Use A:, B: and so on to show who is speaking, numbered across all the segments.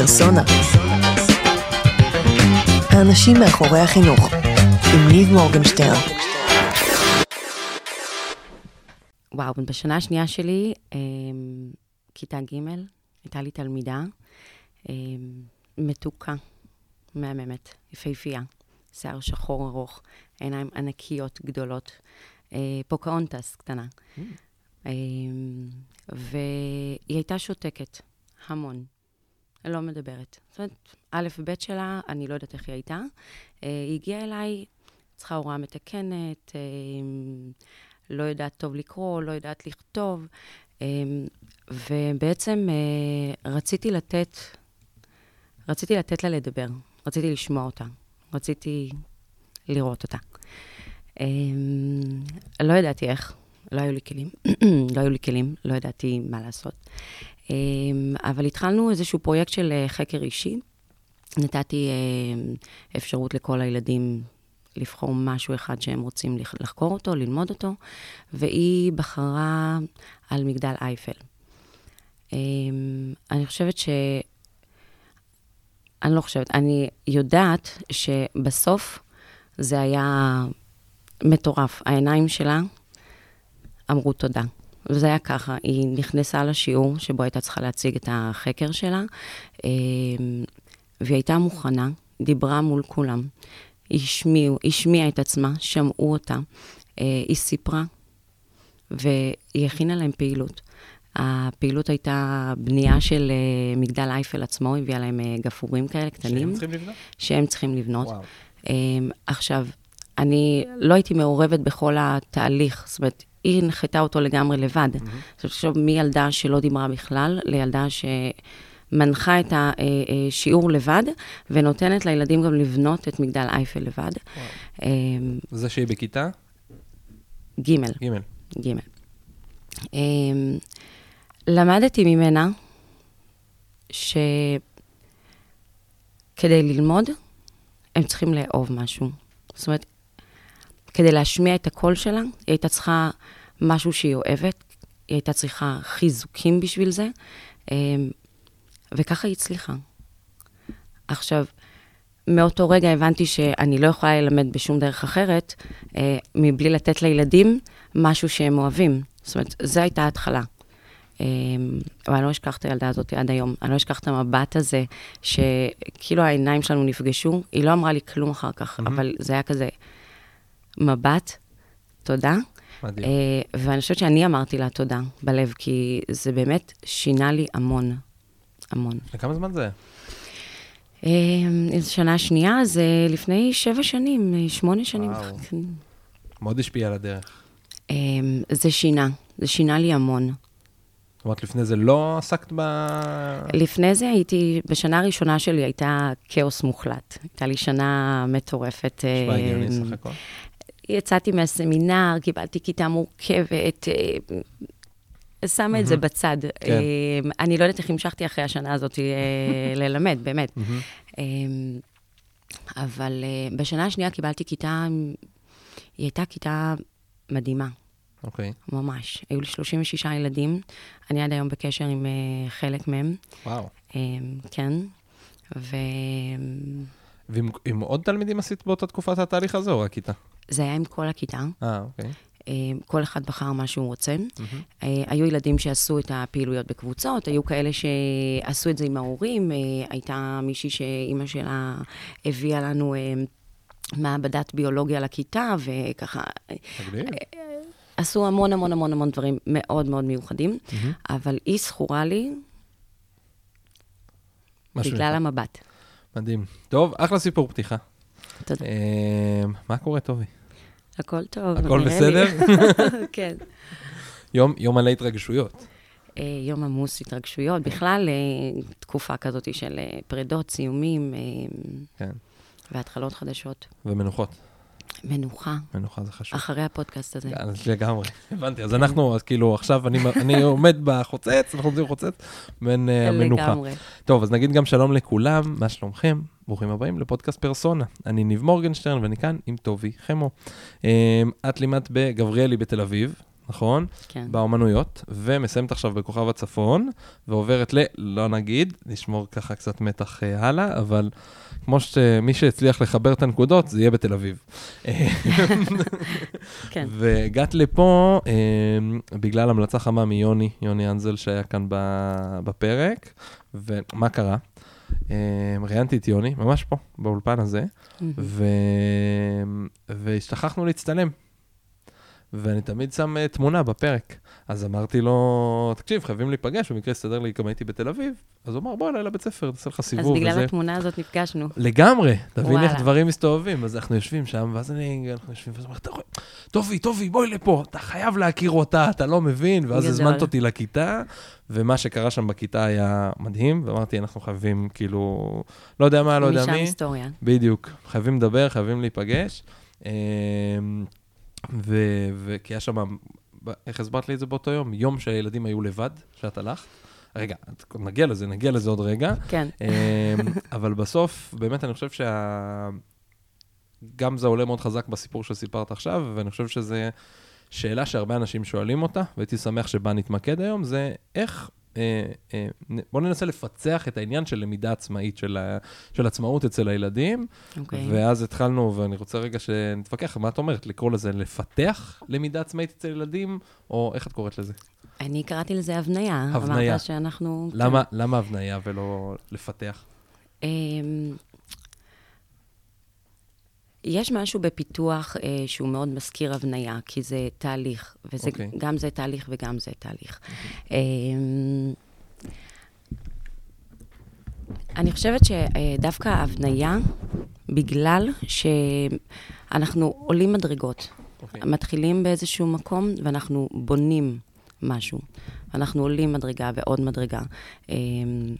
A: פרסונה. האנשים מאחורי החינוך, עם ניב מורגנשטרן.
B: וואו, בשנה השנייה שלי, אה, כיתה ג', הייתה לי תלמידה אה, מתוקה, מהממת, יפהפייה, שיער שחור ארוך, עיניים ענקיות גדולות, אה, פוקהונטס קטנה. Mm. אה, והיא הייתה שותקת, המון. לא מדברת. זאת אומרת, א' וב' שלה, אני לא יודעת איך היא הייתה. אה, היא הגיעה אליי, צריכה הוראה מתקנת, אה, לא יודעת טוב לקרוא, לא יודעת לכתוב, אה, ובעצם רציתי לתת, רציתי לתת לה לדבר, רציתי לשמוע אותה, רציתי לראות אותה. לא ידעתי איך, לא היו לי כלים, לא היו לי כלים, לא ידעתי מה לעשות. אמ, אבל התחלנו איזשהו פרויקט של אה, חקר אישי. נתתי אה, אפשרות לכל הילדים לבחור משהו אחד שהם רוצים לחקור אותו, ללמוד אותו, והיא בחרה על מגדל אייפל. אמ, אני חושבת ש... אני לא חושבת, אני יודעת שבסוף זה היה מטורף. העיניים שלה אמרו תודה. וזה היה ככה, היא נכנסה לשיעור שבו הייתה צריכה להציג את החקר שלה, אמ, והיא הייתה מוכנה, דיברה מול כולם, השמיעו, השמיעה את עצמה, שמעו אותה, אה, היא סיפרה, והיא הכינה להם פעילות. הפעילות הייתה בנייה של אה, מגדל אייפל עצמו, הביאה להם אה, גפורים כאלה קטנים.
C: שהם צריכים לבנות?
B: שהם צריכים לבנות. וואו. עכשיו, אני לא הייתי מעורבת בכל התהליך, זאת אומרת, היא הנחתה אותו לגמרי לבד. עכשיו, תחשוב, מילדה שלא דיברה בכלל, לילדה שמנחה את השיעור לבד, ונותנת לילדים גם לבנות את מגדל אייפל לבד.
C: אמ, זה שהיא בכיתה?
B: ג'.
C: ג'.
B: ג'. אמ, למדתי ממנה שכדי ללמוד, הם צריכים לאהוב משהו. זאת אומרת, כדי להשמיע את הקול שלה, היא הייתה צריכה משהו שהיא אוהבת, היא הייתה צריכה חיזוקים בשביל זה, אמ, וככה היא הצליחה. עכשיו, מאותו רגע הבנתי שאני לא יכולה ללמד בשום דרך אחרת, אה, מבלי לתת לילדים משהו שהם אוהבים. זאת אומרת, זו הייתה ההתחלה. אבל אמ, אני לא אשכח את הילדה הזאת עד היום. אני לא אשכח את המבט הזה, שכאילו העיניים שלנו נפגשו. היא לא אמרה לי כלום אחר כך, mm-hmm. אבל זה היה כזה מבט, תודה.
C: מדהים.
B: Uh, ואני חושבת שאני אמרתי לה תודה בלב, כי זה באמת שינה לי המון, המון.
C: לכמה זמן זה?
B: Uh, שנה שנייה, זה לפני שבע שנים, שמונה שנים. וואו.
C: מאוד השפיע על הדרך.
B: Uh, זה שינה, זה שינה לי המון.
C: זאת אומרת, לפני זה לא עסקת ב...
B: לפני זה הייתי, בשנה הראשונה שלי הייתה כאוס מוחלט. הייתה לי שנה מטורפת.
C: נשמע הגיוני סך הכל.
B: יצאתי מהסמינר, קיבלתי כיתה מורכבת, אה, שמה את זה בצד. כן. אה, אני לא יודעת איך המשכתי אחרי השנה הזאת אה, ללמד, באמת. אבל בשנה השנייה קיבלתי כיתה, היא הייתה כיתה מדהימה.
C: אוקיי.
B: Okay. ממש. היו לי 36 ילדים, אני עד היום בקשר עם חלק מהם.
C: וואו.
B: כן, ו...
C: ועם עוד תלמידים עשית באותה תקופה את התהליך הזה, או רק כיתה?
B: זה היה עם כל הכיתה.
C: אה, אוקיי.
B: אה, כל אחד בחר מה שהוא רוצה. Mm-hmm. היו ילדים שעשו את הפעילויות בקבוצות, היו כאלה שעשו את זה עם ההורים. אה, הייתה מישהי שאימא שלה הביאה לנו מעבדת ביולוגיה לכיתה, וככה...
C: מגניב.
B: עשו המון המון המון המון דברים מאוד מאוד מיוחדים, mm-hmm. אבל היא זכורה לי בגלל המבט.
C: מדהים. טוב, אחלה סיפור פתיחה.
B: תודה.
C: מה קורה, טובי?
B: הכל טוב,
C: הכל בסדר?
B: כן.
C: יום, יום מלא התרגשויות.
B: אה, יום עמוס התרגשויות, בכלל אה, תקופה כזאת של אה, פרדות, סיומים, כן. והתחלות חדשות.
C: ומנוחות.
B: מנוחה.
C: מנוחה זה חשוב.
B: אחרי הפודקאסט הזה.
C: כן, לגמרי, הבנתי. אז אנחנו, אז כאילו, עכשיו אני, אני עומד בחוצץ, אנחנו עומדים בחוצץ, בין המנוחה. לגמרי. טוב, אז נגיד גם שלום לכולם, מה שלומכם? ברוכים הבאים לפודקאסט פרסונה. אני ניב מורגנשטרן ואני כאן עם טובי חמו. אמ, את לימדת בגבריאלי בתל אביב, נכון?
B: כן.
C: באומנויות, ומסיימת עכשיו בכוכב הצפון, ועוברת ל... לא נגיד, נשמור ככה קצת מתח אה, הלאה, אבל כמו שמי שהצליח לחבר את הנקודות, זה יהיה בתל אביב.
B: כן.
C: והגעת לפה אה, בגלל המלצה חמה מיוני, יוני אנזל שהיה כאן ב- בפרק, ומה קרה? אה, ראיינתי את יוני, ממש פה, באולפן הזה,
B: מהמם.
C: ו... והשתכחנו להצטלם. ואני תמיד שם אה, תמונה בפרק. אז אמרתי לו, תקשיב, חייבים להיפגש, במקרה הסתדר לי, גם הייתי בתל אביב. אז הוא אמר, בוא אליי לבית ספר, תעשה לך
B: אז
C: סיבוב.
B: בגלל
C: וזה."
B: התמונה הזאת נפגשנו.
C: לגמרי, תבין איך. דברים מסתובבים. אז אנחנו יושבים שם, ואז אני, אנחנו יושבים, ואז הוא אומר, "אתה רואה, טובי, טובי, בואי לפה, אתה חייב להכיר אותה, אתה לא מבין. ואז
B: גדול.
C: הזמנת אותי לכיתה, ומה שקרה שם בכיתה היה מדהים, ואמרתי, אנחנו חייבים, כאילו, לא יודע מה, לא יודע
B: משם
C: מי.
B: היסטוריה.
C: בדיוק, חייבים לדבר, חייבים להיפגש. וכי היה שם, איך הסברת לי את זה באותו יום? יום שהילדים היו לבד, שאת הלכת. רגע, נגיע לזה, נגיע לזה עוד רגע.
B: כן.
C: אמ, אבל בסוף, באמת, אני חושב שה... גם זה עולה מאוד חזק בסיפור שסיפרת עכשיו, ואני חושב שזו שאלה שהרבה אנשים שואלים אותה, והייתי שמח שבה נתמקד היום, זה איך... אה, אה, בואו ננסה לפצח את העניין של למידה עצמאית, של, ה, של עצמאות אצל הילדים,
B: אוקיי.
C: ואז התחלנו, ואני רוצה רגע שנתווכח, מה את אומרת? לקרוא לזה לפתח למידה עצמאית אצל ילדים, או איך את קוראת לזה?
B: אני קראתי לזה הבניה.
C: הבניה.
B: אמרת שאנחנו...
C: למה, למה הבניה ולא לפתח?
B: יש משהו בפיתוח אה, שהוא מאוד מזכיר הבניה, כי זה תהליך, וזה
C: אוקיי.
B: גם זה תהליך וגם זה תהליך. אמ, אני חושבת שדווקא ההבניה, בגלל שאנחנו עולים מדרגות,
C: אוקיי.
B: מתחילים באיזשהו מקום ואנחנו בונים משהו. אנחנו עולים מדרגה ועוד מדרגה. אמ,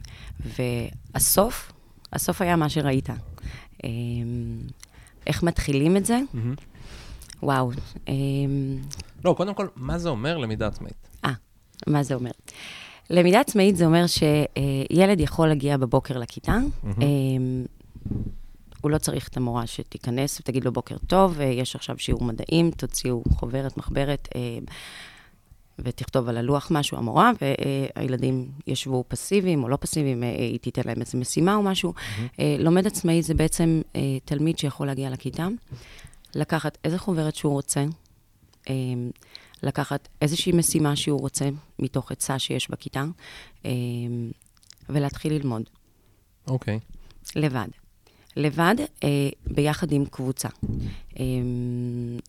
B: והסוף, הסוף היה מה שראית. אמ, איך מתחילים את זה? וואו. אמ,
C: לא, קודם כל, מה זה אומר למידה עצמאית?
B: אה, מה זה אומר? למידה עצמאית זה אומר שילד יכול להגיע בבוקר לכיתה, אמ, הוא לא צריך את המורה שתיכנס ותגיד לו בוקר טוב, אה, יש עכשיו שיעור מדעים, תוציאו חוברת, מחברת, אה, ותכתוב על הלוח משהו, המורה, והילדים ישבו פסיביים או לא פסיביים, אה, היא תיתן להם איזו משימה או משהו. אה, לומד עצמאי זה בעצם אה, תלמיד שיכול להגיע לכיתה, לקחת איזה חוברת שהוא רוצה, לקחת איזושהי משימה שהוא רוצה, מתוך עצה שיש בכיתה, ולהתחיל ללמוד.
C: אוקיי.
B: לבד. לבד, אה, ביחד עם קבוצה. אה,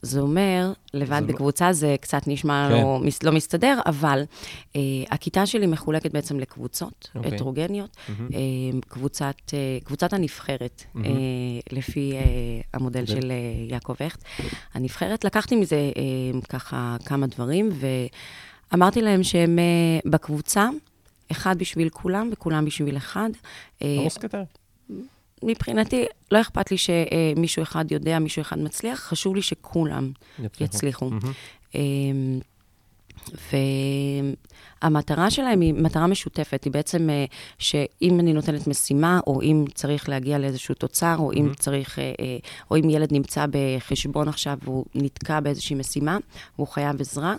B: זה אומר, לבד
C: זה לא-
B: בקבוצה זה קצת נשמע
C: כן.
B: לא, מס, לא מסתדר, אבל אה, הכיתה שלי מחולקת בעצם לקבוצות
C: אוקיי.
B: הטרוגניות.
C: מהמם.
B: אה, קבוצת, אה, קבוצת הנבחרת,
C: מהמם.
B: אה, לפי אה, המודל
C: מודל.
B: של אה, יעקב הכט. הנבחרת, לקחתי מזה אה, ככה כמה דברים, ואמרתי להם שהם אה, בקבוצה, אחד בשביל כולם וכולם בשביל אחד. אה,
C: לא.
B: מבחינתי, לא אכפת לי שמישהו אחד יודע, מישהו אחד מצליח, חשוב לי שכולם יצליחו.
C: מהמם.
B: אמ, והמטרה שלהם היא מטרה משותפת, היא בעצם אה, שאם אני נותנת משימה, או אם צריך להגיע לאיזשהו תוצר, או אם
C: מהמם.
B: צריך, אה, אה, או אם ילד נמצא בחשבון עכשיו והוא נתקע באיזושהי משימה, והוא חייב עזרה,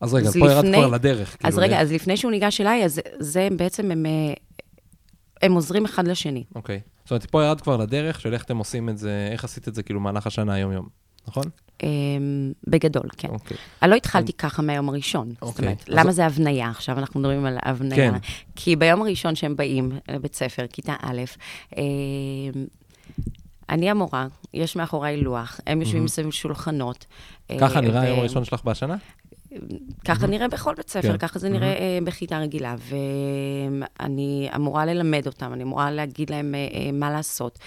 C: אז רגע,
B: אז
C: פה ירדת כבר לדרך.
B: אז
C: כאילו,
B: רגע, אז לפני שהוא ניגש אליי, אז זה בעצם, הם, הם עוזרים אחד לשני.
C: אוקיי. זאת אומרת, פה ירדת כבר לדרך של איך אתם עושים את זה, איך עשית את זה כאילו מהלך השנה היום-יום, נכון?
B: אמ, בגדול, כן.
C: אוקיי.
B: אני לא התחלתי ככה מהיום הראשון. זאת
C: אוקיי.
B: אומרת, למה זה הבניה? עכשיו אנחנו מדברים על הבניה.
C: כן.
B: כי ביום הראשון שהם באים לבית ספר, כיתה א', אמ, אני המורה, יש מאחוריי לוח, הם יושבים
C: מהמם.
B: מסביב שולחנות.
C: ככה
B: אה,
C: נראה היום הראשון שלך בהשנה?
B: ככה נראה בכל בית ספר,
C: כן.
B: ככה זה נראה אה, בכיתה רגילה. ואני אמורה ללמד אותם, אני אמורה להגיד להם אה, אה, מה לעשות.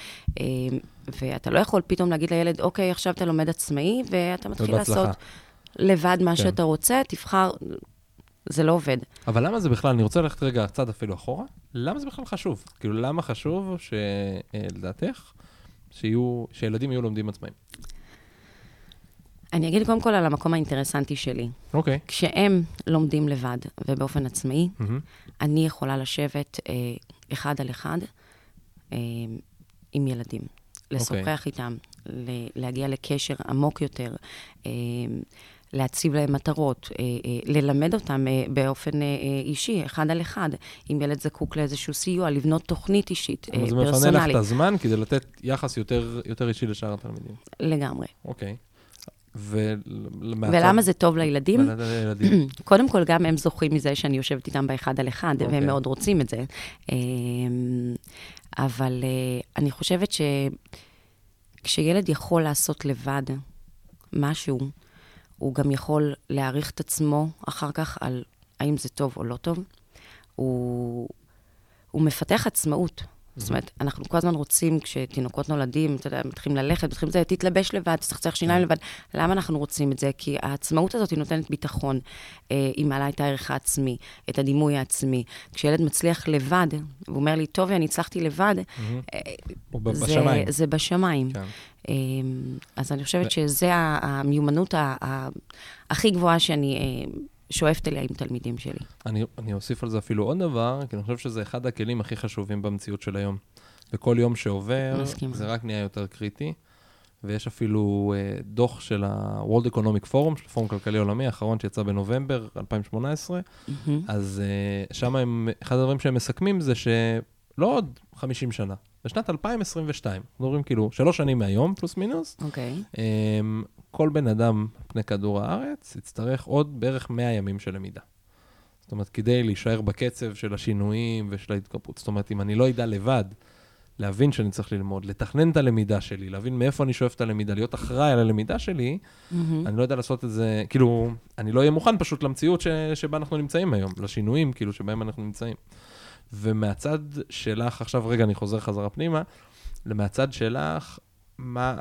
B: ואתה לא יכול פתאום להגיד לילד, אוקיי, עכשיו אתה לומד עצמאי, ואתה מתחיל. לעשות לבד מה
C: כן.
B: שאתה רוצה, תבחר, זה לא עובד.
C: אבל למה זה בכלל, אני רוצה ללכת רגע צעד אפילו אחורה, למה זה בכלל חשוב? כאילו, למה חשוב שלדעתך, שילדים יהיו לומדים עצמאים?
B: אני אגיד קודם כל על המקום האינטרסנטי שלי.
C: אוקיי.
B: כשהם לומדים לבד ובאופן עצמאי,
C: מהמם.
B: אני יכולה לשבת אה, אחד על אחד אה, עם ילדים, לשוחח איתם, ל- להגיע לקשר עמוק יותר, אה, להציב להם מטרות, אה, אה, ללמד אותם אה, באופן אה, אה, אישי, אחד על אחד. אם ילד זקוק לאיזשהו סיוע, לבנות תוכנית אישית, אה,
C: אבל זה מפנה לך
B: פרסונלית.
C: את הזמן כדי לתת יחס יותר, יותר אישי לשאר התלמידים.
B: לגמרי.
C: אוקיי. ולמעט...
B: ולמה זה טוב לילדים?
C: לילדים.
B: קודם כל, גם הם זוכים מזה שאני יושבת איתם באחד על אחד,
C: אוקיי.
B: והם מאוד רוצים את זה. אמ, אבל אה, אני חושבת שכשילד יכול לעשות לבד משהו, הוא גם יכול להעריך את עצמו אחר כך על האם זה טוב או לא טוב. הוא, הוא מפתח עצמאות. זאת אומרת, אנחנו כל הזמן רוצים, כשתינוקות נולדים, אתה יודע, מתחילים ללכת, מתחילים לזה, תתלבש לבד, תצחצח שיניים לבד. למה אנחנו רוצים את זה? כי העצמאות הזאת היא נותנת ביטחון. אה, היא מעלה את הערך העצמי, את הדימוי העצמי. כשילד מצליח לבד, והוא אומר לי, טוב, אני הצלחתי לבד, אה,
C: הוא ב-
B: זה-
C: בשמיים.
B: זה בשמיים.
C: כן.
B: אה, אז אני חושבת שזה ה- המיומנות הכי גבוהה שאני אה, שואפת אליה עם תלמידים שלי.
C: אני, אני אוסיף על זה אפילו עוד דבר, כי אני חושב שזה אחד הכלים הכי חשובים במציאות של היום. וכל יום שעובר,
B: מסכימה.
C: זה רק נהיה יותר קריטי. ויש אפילו אה, דוח של ה-World Economic Forum, של הפורום כלכלי עולמי, האחרון שיצא בנובמבר 2018,
B: מהמם.
C: אז אה, שם הם, אחד הדברים שהם מסכמים זה שלא עוד 50 שנה, בשנת 2022, אנחנו מדברים כאילו שלוש שנים מהיום, פלוס מינוס,
B: אוקיי.
C: אמ, כל בן אדם פני כדור הארץ יצטרך עוד בערך 100 ימים של למידה. זאת אומרת, כדי להישאר בקצב של השינויים ושל ההתקפות. זאת אומרת, אם אני לא אדע לבד להבין שאני צריך ללמוד, לתכנן את הלמידה שלי, להבין מאיפה אני שואף את הלמידה, להיות אחראי על הלמידה שלי,
B: מהמם.
C: אני לא יודע לעשות את זה, כאילו, אני לא אהיה מוכן פשוט למציאות ש, שבה אנחנו נמצאים היום, לשינויים, כאילו, שבהם אנחנו נמצאים. ומהצד שלך, עכשיו רגע, אני חוזר חזרה פנימה, ומהצד שלך, מה,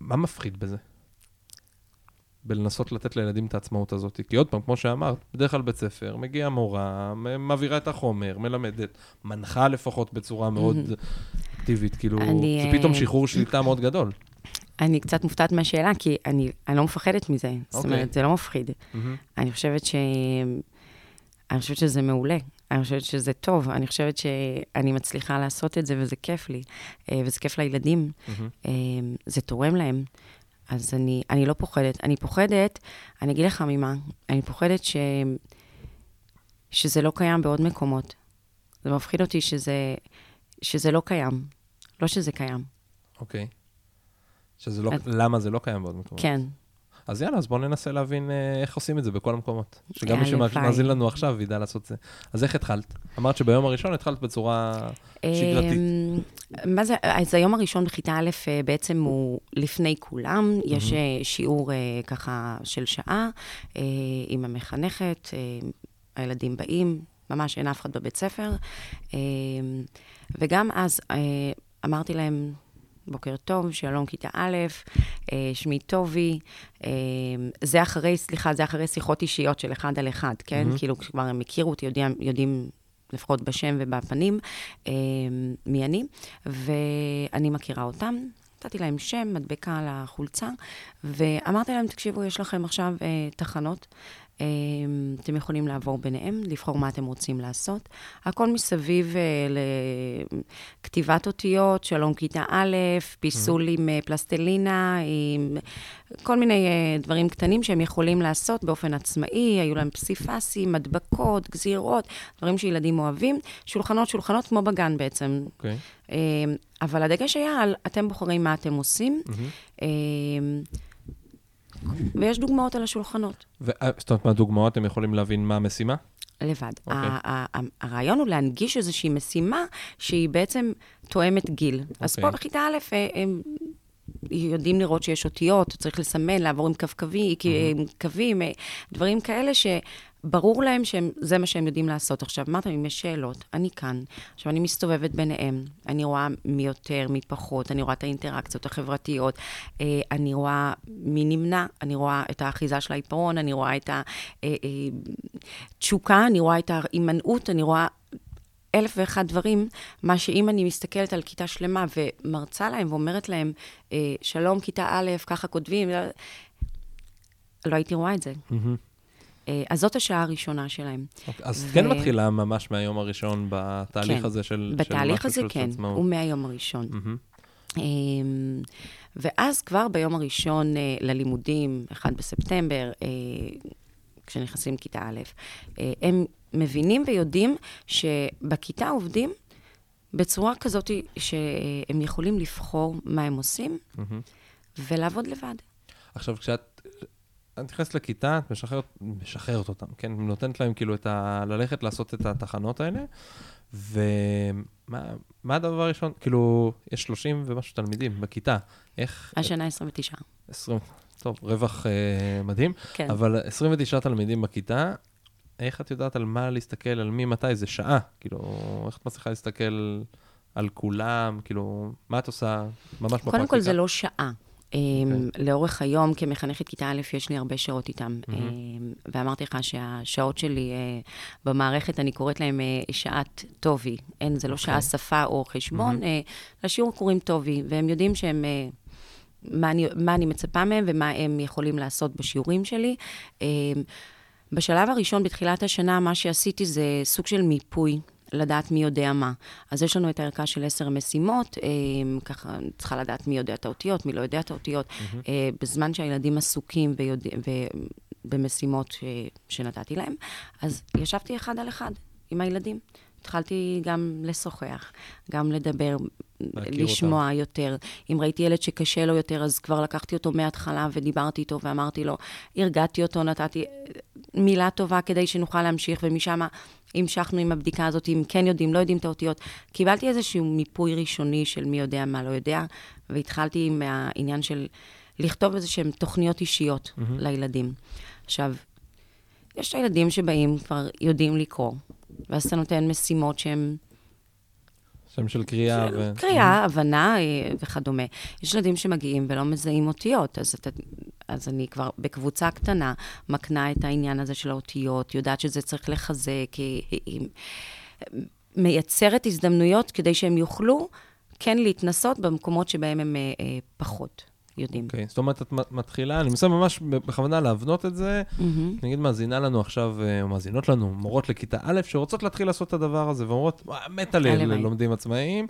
C: מה מפחיד בזה? בלנסות לתת לילדים את העצמאות הזאת. כי עוד פעם, כמו שאמרת, בדרך כלל בית ספר, מגיעה מורה, מעבירה את החומר, מלמדת, מנחה לפחות בצורה מאוד אקטיבית, כאילו,
B: אני,
C: זה פתאום
B: אה,
C: שחרור שליטה מאוד גדול.
B: אני קצת מופתעת מהשאלה, כי אני, אני לא מפחדת מזה. זאת
C: אוקיי.
B: אומרת, זה לא מפחיד.
C: מהמם.
B: אני חושבת ש... אני חושבת שזה מעולה. אני חושבת שזה טוב. אני חושבת שאני מצליחה לעשות את זה, וזה כיף לי. אה, וזה כיף לילדים. אה, זה תורם להם. אז אני, אני לא פוחדת. אני פוחדת, אני אגיד לך ממה, אני פוחדת ש... שזה לא קיים בעוד מקומות. זה מפחיד אותי שזה, שזה לא קיים. לא שזה קיים.
C: אוקיי. שזה לא,
B: אז-
C: למה זה לא קיים בעוד מקומות.
B: כן.
C: אז יאללה, אז בואו ננסה להבין אה, איך עושים את זה בכל המקומקות. שגם מי
B: הלוואי.
C: שמאזין לנו עכשיו ידע לעשות את זה. אז איך התחלת? אמרת שביום הראשון התחלת בצורה שגרתית.
B: אמ, מה זה, אז היום הראשון בכיתה א' אה, בעצם הוא לפני כולם, יש אה, שיעור אה, ככה של שעה אה, עם המחנכת, אה, הילדים באים, ממש אין אף אחד בבית ספר. אה, וגם אז אה, אמרתי להם, בוקר טוב, שלום כיתה א', אה, שמי טובי. אה, זה אחרי, סליחה, זה אחרי שיחות אישיות של אחד על אחד, כן?
C: מהמם.
B: כאילו, כבר הם הכירו אותי, יודעים, יודעים לפחות בשם ובפנים, אה, מי אני, ואני מכירה אותם. נתתי להם שם, מדבקה על החולצה, ואמרתי להם, תקשיבו, יש לכם עכשיו אה, תחנות, אתם יכולים לעבור ביניהם, לבחור מה אתם רוצים לעשות. הכל מסביב אה, לכתיבת אותיות, שלום כיתה א', פיסול עם אה, פלסטלינה, עם כל מיני אה, דברים קטנים שהם יכולים לעשות באופן עצמאי, היו להם פסיפסים, מדבקות, גזירות, דברים שילדים אוהבים. שולחנות, שולחנות כמו בגן בעצם.
C: אוקיי.
B: אה, אבל הדגש היה על אתם בוחרים מה אתם עושים,
C: מהמם.
B: ויש דוגמאות על השולחנות.
C: ו- אה, זאת אומרת, מהדוגמאות אתם יכולים להבין מה המשימה?
B: לבד.
C: אוקיי.
B: ה- ה- הרעיון הוא להנגיש איזושהי משימה שהיא בעצם תואמת גיל. אז פה
C: אוקיי.
B: בכיתה א', אה, הם יודעים לראות שיש אותיות, צריך לסמן, לעבור עם קווים, עם קווים, אה, דברים כאלה שברור להם שזה מה שהם יודעים לעשות. עכשיו, אמרת, אם יש שאלות, אני כאן. עכשיו, אני מסתובבת ביניהם, אני רואה מי יותר, מי פחות, אני רואה את האינטראקציות החברתיות, אה, אני רואה מי נמנע, אני רואה את האחיזה של העיפרון, אני רואה את התשוקה, אני רואה את ההימנעות, אני רואה אלף ואחד דברים, מה שאם אני מסתכלת על כיתה שלמה ומרצה להם ואומרת להם, אה, שלום, כיתה א', ככה כותבים, לא- הייתי רואה את זה.
C: מהמם.
B: אה, אז זאת השעה הראשונה שלהם.
C: אוקיי, אז
B: ו-
C: כן מתחילה ממש מהיום הראשון בתהליך
B: כן.
C: הזה של של
B: בתהליך
C: משהו
B: הזה
C: של
B: כן,
C: עצמאות.
B: הוא מהיום הראשון. אמ, ואז כבר ביום הראשון אה, ללימודים, 1 בספטמבר, אה, כשנכנסים לכיתה א', הם מבינים ויודעים שבכיתה עובדים בצורה כזאת שהם יכולים לבחור מה הם עושים
C: מהמם.
B: ולעבוד לבד.
C: עכשיו, כשאת את נכנסת לכיתה, את משחררת, משחררת אותם, כן? נותנת להם כאילו את ה... ללכת לעשות את התחנות האלה, ומה מה הדבר הראשון? כאילו, יש 30 ומשהו תלמידים בכיתה. איך...
B: השנה 29.
C: 20, טוב, רווח אה, מדהים,
B: כן.
C: אבל 29 תלמידים בכיתה, איך את יודעת על מה להסתכל, על מי, מתי? זה שעה. כאילו, איך את מצליחה להסתכל על כולם? כאילו, מה את עושה ממש בפרקטיקה?
B: קודם כל, זה לא שעה. Okay. לאורך היום, כמחנכת כיתה א', יש לי הרבה שעות איתם. Mm-hmm. ואמרתי לך שהשעות שלי אה, במערכת, אני קוראת להם אה, שעת טובי. אין, זה לא okay. שעה שפה או חשבון, mm-hmm. לשיעור קוראים טובי, והם יודעים שהם... מה אני, מה אני מצפה מהם ומה הם יכולים לעשות בשיעורים שלי. בשלב הראשון, בתחילת השנה, מה שעשיתי זה סוג של מיפוי לדעת מי יודע מה. אז יש לנו את הערכה של עשר משימות, אה, ככה צריכה לדעת מי יודע את האותיות, מי לא יודע את האותיות, mm-hmm. אה, בזמן שהילדים עסוקים ויודע, ו... במשימות ש... שנתתי להם. אז ישבתי אחד על אחד עם הילדים. התחלתי גם לשוחח, גם לדבר, לשמוע אותם. יותר. אם ראיתי ילד שקשה לו יותר, אז כבר לקחתי אותו מההתחלה ודיברתי איתו ואמרתי לו, הרגעתי אותו, נתתי מילה טובה כדי שנוכל להמשיך, ומשם המשכנו עם הבדיקה הזאת, אם כן יודעים, לא יודעים את האותיות. קיבלתי איזשהו מיפוי ראשוני של מי יודע, מה לא יודע, והתחלתי עם העניין של לכתוב איזה שהן תוכניות אישיות mm-hmm. לילדים. עכשיו, יש ילדים שבאים, כבר יודעים לקרוא, ואז אתה נותן משימות שהן...
C: שם של קריאה
B: ו... קריאה, הבנה אה, וכדומה. יש ילדים שמגיעים ולא מזהים אותיות, אז, אתה, אז אני כבר בקבוצה קטנה מקנה את העניין הזה של האותיות, יודעת שזה צריך לחזק, היא מייצרת הזדמנויות כדי שהם יוכלו כן להתנסות במקומות שבהם הם אה, אה, פחות. יודעים.
C: אוקיי, okay, זאת אומרת, את מתחילה, אני מנסה ממש בכוונה להבנות את זה. Mm-hmm. נגיד, מאזינה לנו עכשיו, אה, או מאזינות לנו, מורות לכיתה א', שרוצות להתחיל לעשות את הדבר הזה, ואומרות, מתה ללומדים עצמאיים,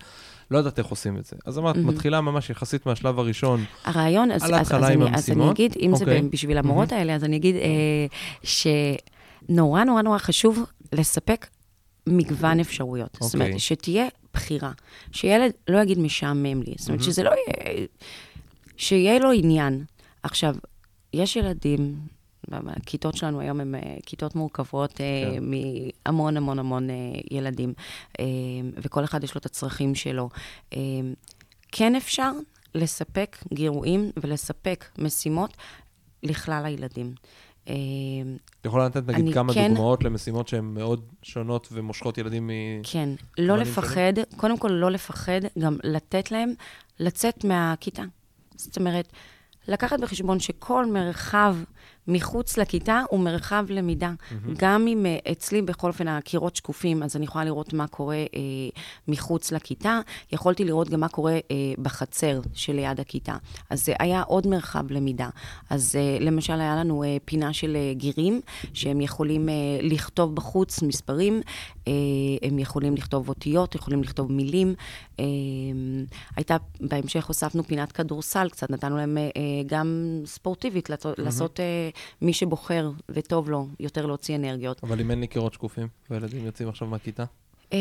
C: לא יודעת איך עושים את זה. אז אמרת, mm-hmm. מתחילה ממש יחסית מהשלב הראשון,
B: הרעיון, אז,
C: על ההתחלה עם המשימות.
B: אז אני אגיד, אם okay. זה אוקיי. בשביל המורות mm-hmm. האלה, אז אני אגיד אה, שנורא נורא נורא חשוב לספק מגוון אפשרויות. Okay. זאת אומרת, אוקיי. שתהיה בחירה. שילד לא יגיד משעמם לי. זאת אומרת, mm-hmm. שזה לא יהיה... שיהיה לו עניין. עכשיו, יש ילדים, הכיתות שלנו היום הן אה, כיתות מורכבות אה, כן. מהמון המון המון אה, ילדים, וכל אחד יש לו את הצרכים שלו. כן אפשר לספק גירויים ולספק משימות לכלל הילדים.
C: את יכולה לתת נגיד כמה כן, דוגמאות למשימות שהן מאוד שונות ומושכות ילדים מ...
B: כן, לא לפחד, שונים? קודם כל לא לפחד, גם לתת להם לצאת מהכיתה. זאת אומרת, לקחת בחשבון שכל מרחב מחוץ לכיתה הוא מרחב למידה. Mm-hmm. גם אם uh, אצלי, בכל אופן, הקירות שקופים, אז אני יכולה לראות מה קורה uh, מחוץ לכיתה. יכולתי לראות גם מה קורה uh, בחצר שליד הכיתה. אז זה היה עוד מרחב למידה. אז uh, למשל, היה לנו uh, פינה של uh, גירים, שהם יכולים uh, לכתוב בחוץ מספרים, uh, הם יכולים לכתוב אותיות, יכולים לכתוב מילים. Uh, הייתה, בהמשך הוספנו פינת כדורסל, קצת נתנו להם uh, גם ספורטיבית, mm-hmm. לעשות... Uh, מי שבוחר וטוב לו יותר להוציא אנרגיות.
C: אבל אם אין לי קירות שקופים, והילדים יוצאים עכשיו מהכיתה?
B: אמ,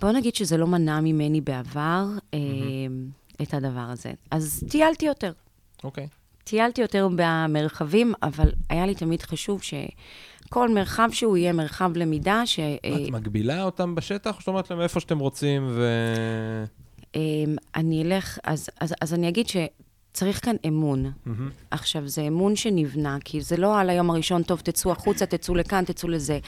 B: בוא נגיד שזה לא מנע ממני בעבר אמ, את הדבר הזה. אז טיילתי יותר.
C: אוקיי.
B: טיילתי יותר במרחבים, אבל היה לי תמיד חשוב שכל מרחב שהוא יהיה מרחב למידה, ש...
C: את מגבילה אותם בשטח, או שאת אומרת להם איפה שאתם רוצים ו...
B: אמ, אני אלך, אז, אז, אז אני אגיד ש... צריך כאן אמון. Mm-hmm. עכשיו, זה אמון שנבנה, כי זה לא על היום הראשון, טוב, תצאו החוצה, תצאו לכאן, תצאו לזה.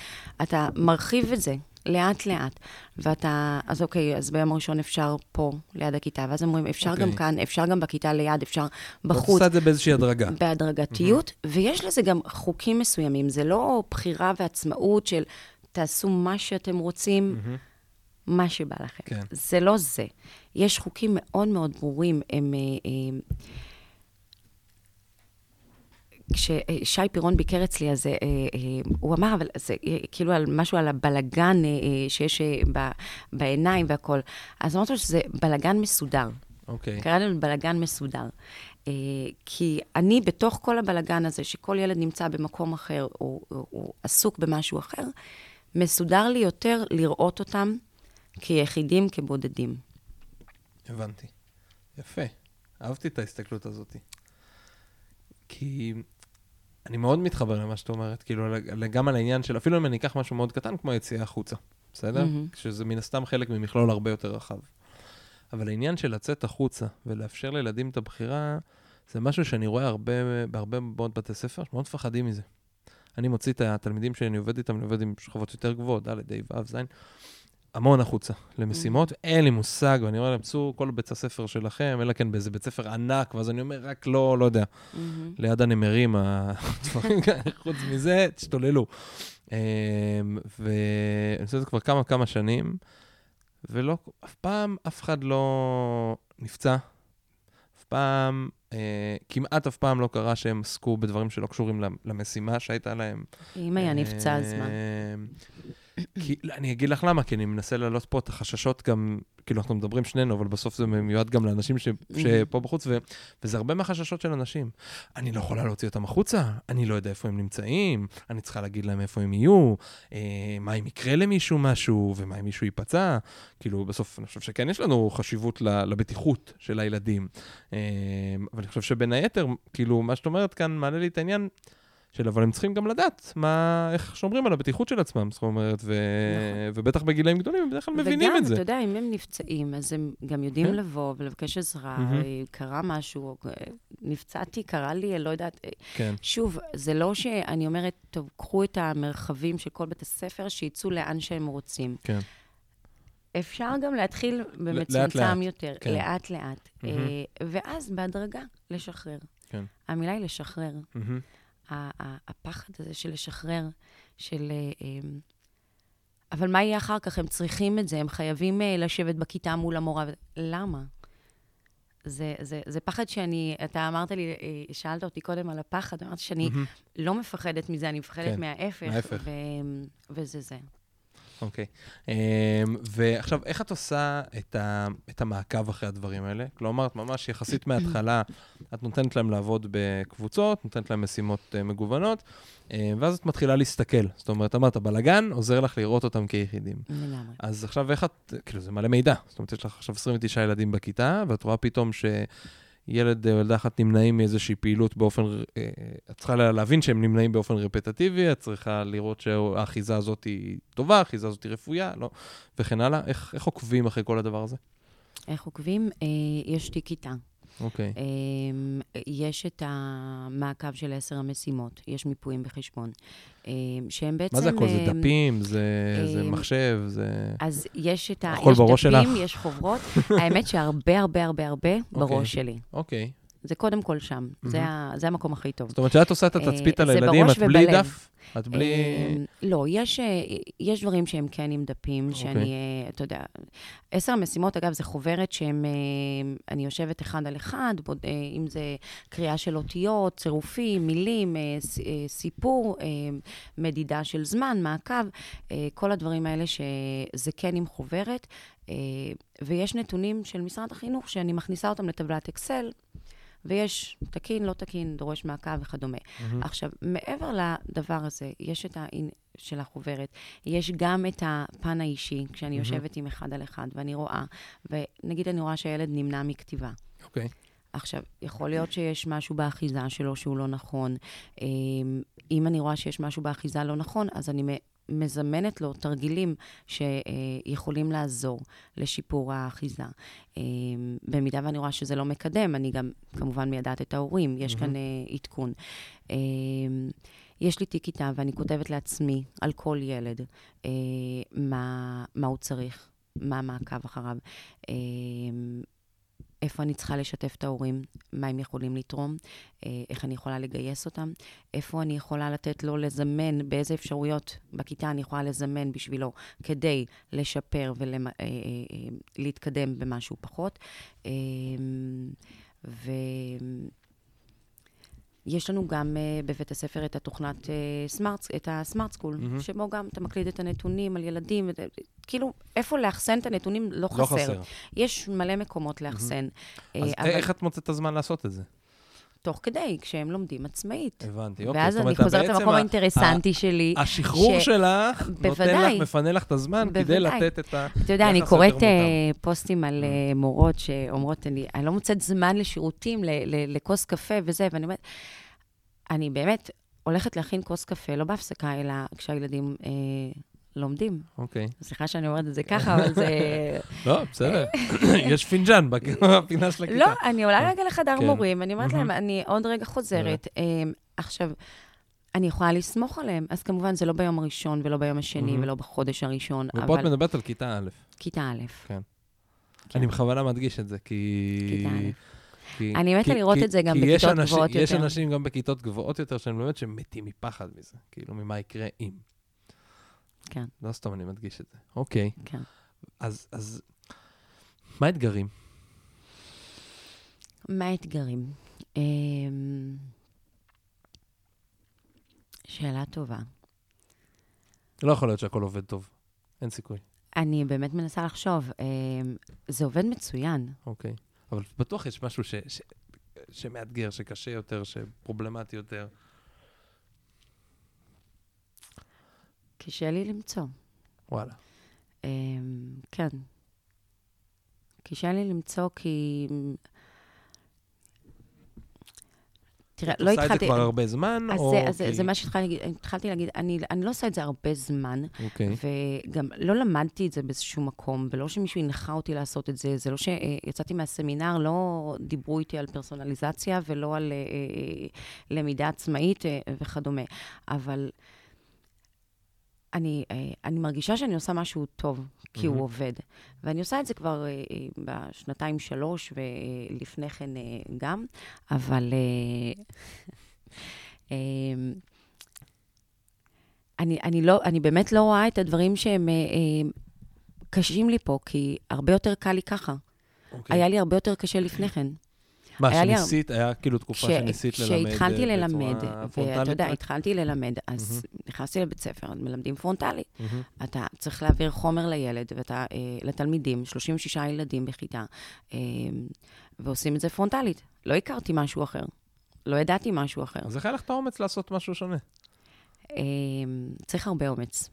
B: אתה מרחיב את זה לאט-לאט, ואתה, אז אוקיי, אז ביום הראשון אפשר פה, ליד הכיתה, ואז אומרים, אפשר okay. גם אוקיי. כאן, אפשר גם בכיתה ליד, אפשר בחוץ. את
C: עושה את זה באיזושהי הדרגה.
B: בהדרגתיות, mm-hmm. ויש לזה גם חוקים מסוימים. זה לא בחירה ועצמאות של תעשו מה שאתם רוצים. Mm-hmm. מה שבא לכם. כן. זה לא זה. יש חוקים מאוד מאוד ברורים. הם... הם אה, אה, כששי פירון ביקר אצלי, אז אה, הוא אמר, אבל זה כאילו על משהו על הבלגן שיש בעיניים והכול. אז אמרתי לו שזה בלגן מסודר.
C: אוקיי.
B: קרא לנו בלגן מסודר. אה, כי אני, בתוך כל הבלגן הזה, שכל ילד נמצא במקום אחר, או, או, או עסוק במשהו אחר, מסודר לי יותר לראות אותם כיחידים, כבודדים.
C: הבנתי. יפה. אהבתי את ההסתכלות הזאת. כי אני מאוד מתחבר למה שאת אומרת, כאילו, גם על העניין של, אפילו אם אני אקח משהו מאוד קטן, כמו יציאה החוצה, בסדר?
B: מהמם.
C: שזה מן הסתם חלק ממכלול הרבה יותר רחב. אבל העניין של לצאת החוצה ולאפשר לילדים את הבחירה, זה משהו שאני רואה הרבה, בהרבה מאוד בתי ספר, שמאוד מפחדים מזה. אני מוציא את התלמידים שאני עובד איתם, אני עובד עם שכבות יותר גבוהות, ד', ה', ו', ז', המון החוצה למשימות, אין לי מושג, ואני אומר להם, צאו כל בית הספר שלכם, אלא כן באיזה בית ספר ענק, ואז אני אומר, רק לא, לא יודע,
B: מהמם.
C: ליד הנמרים, הדברים כאלה, חוץ מזה, תשתוללו. אמ, ואני עושה את זה כבר כמה כמה שנים, ולא, אף פעם אף אחד לא נפצע, אף פעם, אה, כמעט אף פעם לא קרה שהם עסקו בדברים שלא קשורים למשימה שהייתה להם.
B: אם היה נפצע, אז מה?
C: כי, לא, אני אגיד לך למה, כי אני מנסה להעלות פה את החששות גם, כאילו, אנחנו מדברים שנינו, אבל בסוף זה מיועד גם לאנשים ש, שפה בחוץ, ו, וזה הרבה מהחששות של אנשים. אני לא יכולה להוציא אותם החוצה, אני לא יודע איפה הם נמצאים, אני צריכה להגיד להם איפה הם יהיו, אה, מה אם יקרה למישהו משהו, ומה אם מישהו ייפצע. כאילו, בסוף אני חושב שכן יש לנו חשיבות לבטיחות של הילדים. אה, אבל אני חושב שבין היתר, כאילו, מה שאת אומרת כאן מעלה לי את העניין. של אבל הם צריכים גם לדעת מה, איך שומרים על הבטיחות של עצמם, זאת אומרת, ו...
B: נכון.
C: ובטח בגילאים גדולים הם בדרך כלל מבינים
B: וגם,
C: את זה.
B: אתה יודע, אם הם נפצעים, אז הם גם יודעים
C: כן.
B: לבוא ולבקש עזרה. אה, קרה משהו, אה, נפצעתי, קרה לי, לא יודעת.
C: כן,
B: שוב, זה לא שאני אומרת, טוב, קחו את המרחבים של כל בית הספר, שיצאו לאן שהם רוצים.
C: כן.
B: אפשר גם להתחיל במצומצם יותר,
C: כן.
B: לאט-לאט. אה, ואז בהדרגה לשחרר.
C: כן.
B: המילה היא לשחרר.
C: מהמם.
B: הפחד הזה של לשחרר, של... אה, אה, אבל מה יהיה אחר כך? הם צריכים את זה, הם חייבים אה, לשבת בכיתה מול המורה. למה? זה, זה, זה פחד שאני, אתה אמרת לי, אה, שאלת אותי קודם על הפחד, אמרתי שאני
C: מהמם.
B: לא מפחדת מזה, אני מפחדת
C: כן,
B: מההפך.
C: מההפך.
B: ו, וזה זה.
C: אוקיי. אמ, ועכשיו, איך את עושה את, ה, את המעקב אחרי הדברים האלה? כלומר, את ממש יחסית מההתחלה, את נותנת להם לעבוד בקבוצות, נותנת להם משימות אה, מגוונות, אה, ואז את מתחילה להסתכל. זאת אומרת, אמרת, הבלגן עוזר לך לראות אותם כיחידים.
B: לגמרי.
C: אז עכשיו איך את, כאילו זה מלא מידע, זאת אומרת, יש לך עכשיו 29 ילדים בכיתה, ואת רואה פתאום שילד או ילדה אחת נמנעים מאיזושהי פעילות באופן, אה, את צריכה לה- להבין שהם נמנעים באופן רפטטיבי, את צריכה לראות שהאחיזה הזאת היא טובה, האחיזה הזאת היא רפויה, לא, וכן הלאה. איך, איך עוקבים אחרי כל הדבר הזה?
B: איך עוקבים? אה, יש תיק כיתה.
C: אוקיי,
B: אמ, יש את המעקב של עשר המשימות, יש מיפויים בחשבון, אמ, שהם בעצם...
C: מה זה הכל? זה
B: אמ,
C: דפים, זה, זה מחשב, זה...
B: אז יש את ה...
C: הכל
B: יש
C: בראש
B: דפים,
C: שלך?
B: יש חוברות. האמת שהרבה, הרבה, הרבה, הרבה בראש שלי.
C: אוקיי.
B: זה קודם כל שם. זה ה- זה המקום הכי טוב.
C: זאת אומרת, כשאת עושה את התצפית
B: אה,
C: על
B: זה
C: הילדים, את בלי
B: ובלב.
C: דף? את בלי...
B: אמ, לא, יש, אה, יש דברים שהם כן עם דפים,
C: אוקיי.
B: שאני, אה, אתה יודע, עשר המשימות, אגב, זה חוברת שהם, אה, אני יושבת אחד על אחד, בוד- אה, אם זה קריאה של אותיות, צירופים, מילים, אה, אה, סיפור, אה, מדידה של זמן, מעקב, אה, כל הדברים האלה שזה כן עם חוברת. אה, ויש נתונים של משרד החינוך שאני מכניסה אותם לטבלת אקסל. ויש תקין, לא תקין, דורש מעקב וכדומה.
C: מהמם.
B: עכשיו, מעבר לדבר הזה, יש את ה... של החוברת, יש גם את הפן האישי, כשאני
C: מהמם.
B: יושבת עם אחד על אחד, ואני רואה, ונגיד אני רואה שהילד נמנע מכתיבה.
C: אוקיי.
B: עכשיו, יכול להיות שיש משהו באחיזה שלו שהוא לא נכון. אמ, אם אני רואה שיש משהו באחיזה לא נכון, אז אני מזמנת לו תרגילים שיכולים לעזור לשיפור האחיזה. אמ, במידה ואני רואה שזה לא מקדם, אני גם כמובן מיידעת את ההורים, יש כאן אה, עדכון. אמ, יש לי תיק כיתה ואני כותבת לעצמי על כל ילד אה, מה, מה הוא צריך, מה המעקב אחריו. איפה אני צריכה לשתף את ההורים, מה הם יכולים לתרום, אה, איך אני יכולה לגייס אותם, איפה אני יכולה לתת לו לזמן, באיזה אפשרויות בכיתה אני יכולה לזמן בשבילו כדי לשפר ולהתקדם במשהו פחות. אה, ו... יש לנו גם uh, בבית הספר את התוכנת uh, סמארט, את הסמארט סקול,
C: מהמם.
B: שבו גם אתה מקליד את הנתונים על ילדים, ות- כאילו, איפה לאחסן את הנתונים לא
C: לא
B: חסר.
C: חסר.
B: יש מלא מקומות לאחסן. אה,
C: אז
B: אבל
C: איך את מוצאת את הזמן לעשות את זה?
B: תוך כדי, כשהם לומדים עצמאית.
C: הבנתי, אוקיי.
B: ואז אני חוזרת למקום האינטרסנטי שלי.
C: השחרור
B: ש-
C: שלך נותן. לך, מפנה לך את הזמן כדי. לתת את ה...
B: אתה יודע, אני קוראת אה, פוסטים על אה, מורות שאומרות, אני, אני לא מוצאת זמן לשירותים, לכוס קפה וזה, ואני אומרת, אני באמת הולכת להכין כוס קפה, לא בהפסקה, אלא כשהילדים אה, לומדים.
C: אוקיי.
B: סליחה שאני אומרת את זה ככה, אבל זה...
C: לא, בסדר. יש פינג'אן בפינה של הכיתה.
B: לא, אני עולה רגע לחדר
C: כן.
B: מורים, אני אומרת להם. אני עוד רגע חוזרת. אה, עכשיו, אני יכולה לסמוך עליהם, אז כמובן, זה לא ביום הראשון ולא ביום השני. ולא בחודש הראשון,
C: ופה את
B: אבל
C: מדברת על כיתה א'.
B: כיתה א'.
C: כן.
B: כן.
C: אני בכוונה מדגיש את זה, כי...
B: כיתה א'.
C: כי-
B: אני מתה לראות
C: כי-
B: את זה גם
C: כי יש
B: בכיתות
C: אנשים-
B: גבוהות
C: יש
B: יותר.
C: אנשים גם בכיתות גבוהות יותר, שהם באמת שמתים מפחד מזה. כאילו, ממה יקרה אם.
B: כן,
C: לא סתם אני מדגיש את זה. אוקיי.
B: כן.
C: אז, אז מה האתגרים?
B: מה האתגרים? אמ, שאלה טובה.
C: לא יכול להיות שהכל עובד טוב. אין סיכוי.
B: אני באמת מנסה לחשוב. אמ, זה עובד מצוין.
C: אוקיי. אבל בטוח יש משהו ש, ש, שמאתגר, שקשה יותר, שפרובלמטי יותר.
B: קשה לי למצוא.
C: וואלה.
B: אמ, כן. קשה לי למצוא כי... תראה,
C: את
B: לא
C: עושה את
B: התחלתי...
C: זה כבר הרבה זמן,
B: אז
C: או...
B: זה, אז זה,
C: כי-
B: זה מה שהתחלתי להגיד. התחלתי אני, אני לא עושה את זה הרבה זמן,
C: אוקיי.
B: וגם לא למדתי את זה באיזשהו מקום, ולא שמישהו הנחה אותי לעשות את זה, זה לא שיצאתי מהסמינר, לא דיברו איתי על פרסונליזציה ולא על אה, אה, למידה עצמאית אה, וכדומה. אבל אני, אה, אני מרגישה שאני עושה משהו טוב, כי
C: מהמם.
B: הוא עובד. ואני עושה את זה כבר אה, אה, בשנתיים, שלוש, ולפני כן גם, אבל... אה, אני, אני, לא, אני באמת לא רואה את הדברים שהם קשים לי פה, כי הרבה יותר קל לי ככה.
C: אוקיי.
B: היה לי הרבה יותר קשה לפני כן.
C: מה,
B: לי
C: שניסית, היה כאילו תקופה שניסית ללמד
B: כשהתחלתי
C: אה,
B: ללמד,
C: בצורה
B: ואתה? יודע? התחלתי ללמד, אז נכנסתי לבית ספר, מלמדים פרונטלי.
C: מהמם.
B: אתה צריך להעביר חומר לילד, ואתה, אה, לתלמידים, 36 ילדים בכיתה, אה, ועושים את זה פרונטלית. לא הכרתי משהו אחר. לא ידעתי משהו אחר.
C: אז איך היה לך את האומץ לעשות משהו שונה?
B: צריך הרבה אומץ.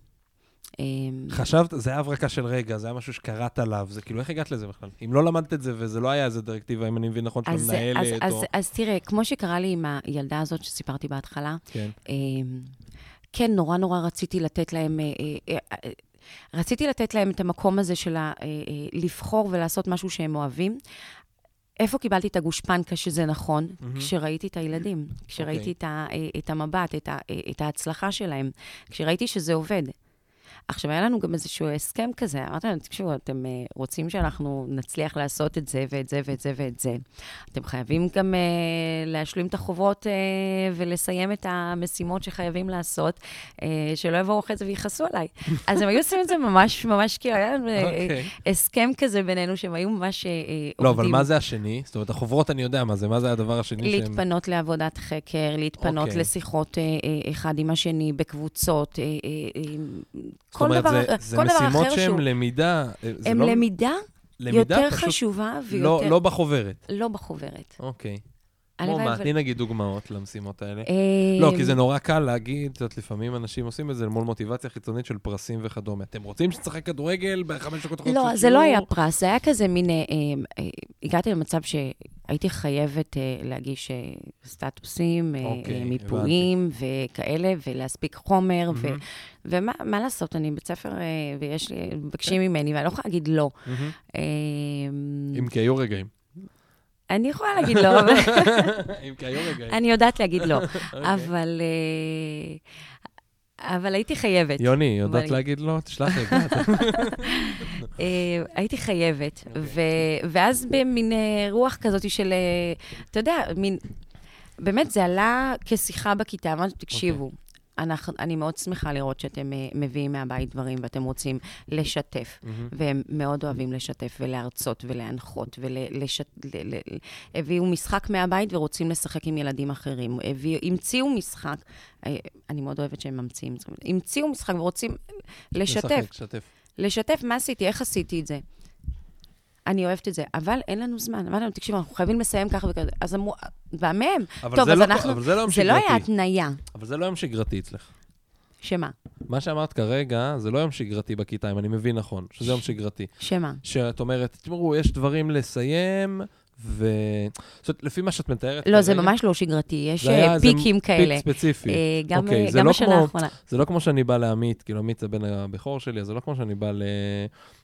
B: אה,
C: חשבת, זה היה הברקה של רגע, זה היה משהו שקראת עליו, זה כאילו, איך הגעת לזה בכלל? אם לא למדת את זה וזה לא היה איזה דירקטיבה, אם אני מבין נכון, של
B: אז, אז,
C: מנהלת
B: אז,
C: או...
B: אז תראה, כמו שקרה לי עם הילדה הזאת שסיפרתי בהתחלה,
C: כן.
B: אה, כן, נורא נורא רציתי לתת להם, אה, אה, אה, רציתי לתת להם את המקום הזה של ה, לבחור ולעשות משהו שהם אוהבים. איפה קיבלתי את הגושפנקה שזה נכון?
C: מהמם.
B: כשראיתי את הילדים, כשראיתי
C: אוקיי.
B: את, ה, את המבט, את, ה, את ההצלחה שלהם, כשראיתי שזה עובד. עכשיו, היה לנו גם איזשהו הסכם כזה, אמרתי להם, תקשיבו, אתם אה, רוצים שאנחנו נצליח לעשות את זה ואת זה ואת זה ואת זה. אתם חייבים גם אה, להשלים את החובות אה, ולסיים את המשימות שחייבים לעשות, אה, שלא יבואו אחרי זה ויכעסו עליי. אז הם היו עושים את זה ממש, ממש כאילו, היה לנו אה,
C: אוקיי.
B: הסכם כזה בינינו, שהם היו ממש אה, עובדים.
C: לא, אבל מה זה השני? זאת אומרת, החוברות אני יודע מה זה, מה זה הדבר השני שהם...
B: להתפנות לעבודת חקר, להתפנות
C: אוקיי.
B: לשיחות אה, אה, אחד עם השני, בקבוצות, אה, אה, אה, כל
C: אומרת,
B: דבר,
C: זה- זה
B: כל דבר
C: משימות
B: אחר
C: שהן
B: שהוא...
C: למידה, אה, זה
B: הם
C: לא-
B: למידה
C: למידה
B: יותר
C: פשוט
B: חשובה
C: לא
B: ויותר...
C: לא בחוברת.
B: לא בחוברת.
C: אוקיי.
B: הלוואי
C: כמו מה? תני נגיד דוגמאות למשימות האלה.
B: אה,
C: לא, כי זה נורא קל להגיד, את יודעת, לפעמים אנשים עושים את זה מול מוטיבציה חיצונית של פרסים וכדומה. אתם רוצים שנשחק כדורגל בחמש דקות אחרונות
B: לא, זה לא היה? פרס, זה היה כזה מין... אה, אה, הגעתי למצב שהייתי חייבת להגיש סטטוסים,
C: אוקיי,
B: מיפויים וכאלה, ולהספיק חומר. ומה מה לעשות, אני בית ספר, ויש לי, מבקשים ממני, ואני לא יכולה להגיד לא.
C: אם כי היו רגעים.
B: אני יכולה להגיד לא, אבל
C: אם כי היו רגעים.
B: אני יודעת להגיד לא.
C: אוקיי.
B: אבל... אה, אבל הייתי חייבת.
C: יוני, יודעת להגיד לא? תשלח לי.
B: אה, הייתי חייבת.
C: אוקיי.
B: ואז במין אה, רוח כזאת של, אתה יודע, מין... באמת, זה עלה כשיחה בכיתה, אמרתי, תקשיבו, אנחנו, אני מאוד שמחה לראות שאתם אה, מביאים מהבית דברים ואתם רוצים לשתף, והם מאוד אוהבים לשתף ולהרצות ולהנחות, הביאו משחק מהבית ורוצים לשחק עם ילדים אחרים. המציאו משחק, אה, אני מאוד אוהבת שהם ממציאים, המציאו משחק ורוצים לשתף.
C: לשחק, לשתף.
B: לשתף מה עשיתי, איך עשיתי את זה. אני אוהבת את זה, אבל אין לנו זמן. אמרתי להם, תקשיבו, אנחנו חייבים לסיים ככה וכזה. אז אמרו, והמם. טוב,
C: זה
B: אז
C: לא-
B: אנחנו...
C: אבל זה לא יום
B: זה לא היה
C: שגרתי.
B: התניה.
C: אבל זה לא יום שגרתי אצלך.
B: שמה?
C: מה שאמרת כרגע, זה לא יום שגרתי בכיתה, אם אני מבין נכון, שזה יום שגרתי.
B: שמה?
C: שאת אומרת, תשמעו, יש דברים לסיים, ו... זאת אומרת, לפי מה שאת מתארת
B: לא, זה
C: כרגע,
B: ממש לא שגרתי, יש
C: זה היה
B: אה,
C: איזה
B: פיקים כאלה.
C: פיק ספציפי.
B: אה, גם
C: אוקיי,
B: אה,
C: זה
B: גם
C: לא
B: בשנה
C: כמו-
B: האחרונה.
C: זה לא כמו שאני בא לעמית, כאילו עמית זה בן הבכור שלי, אז זה לא כמו שאני בא ל...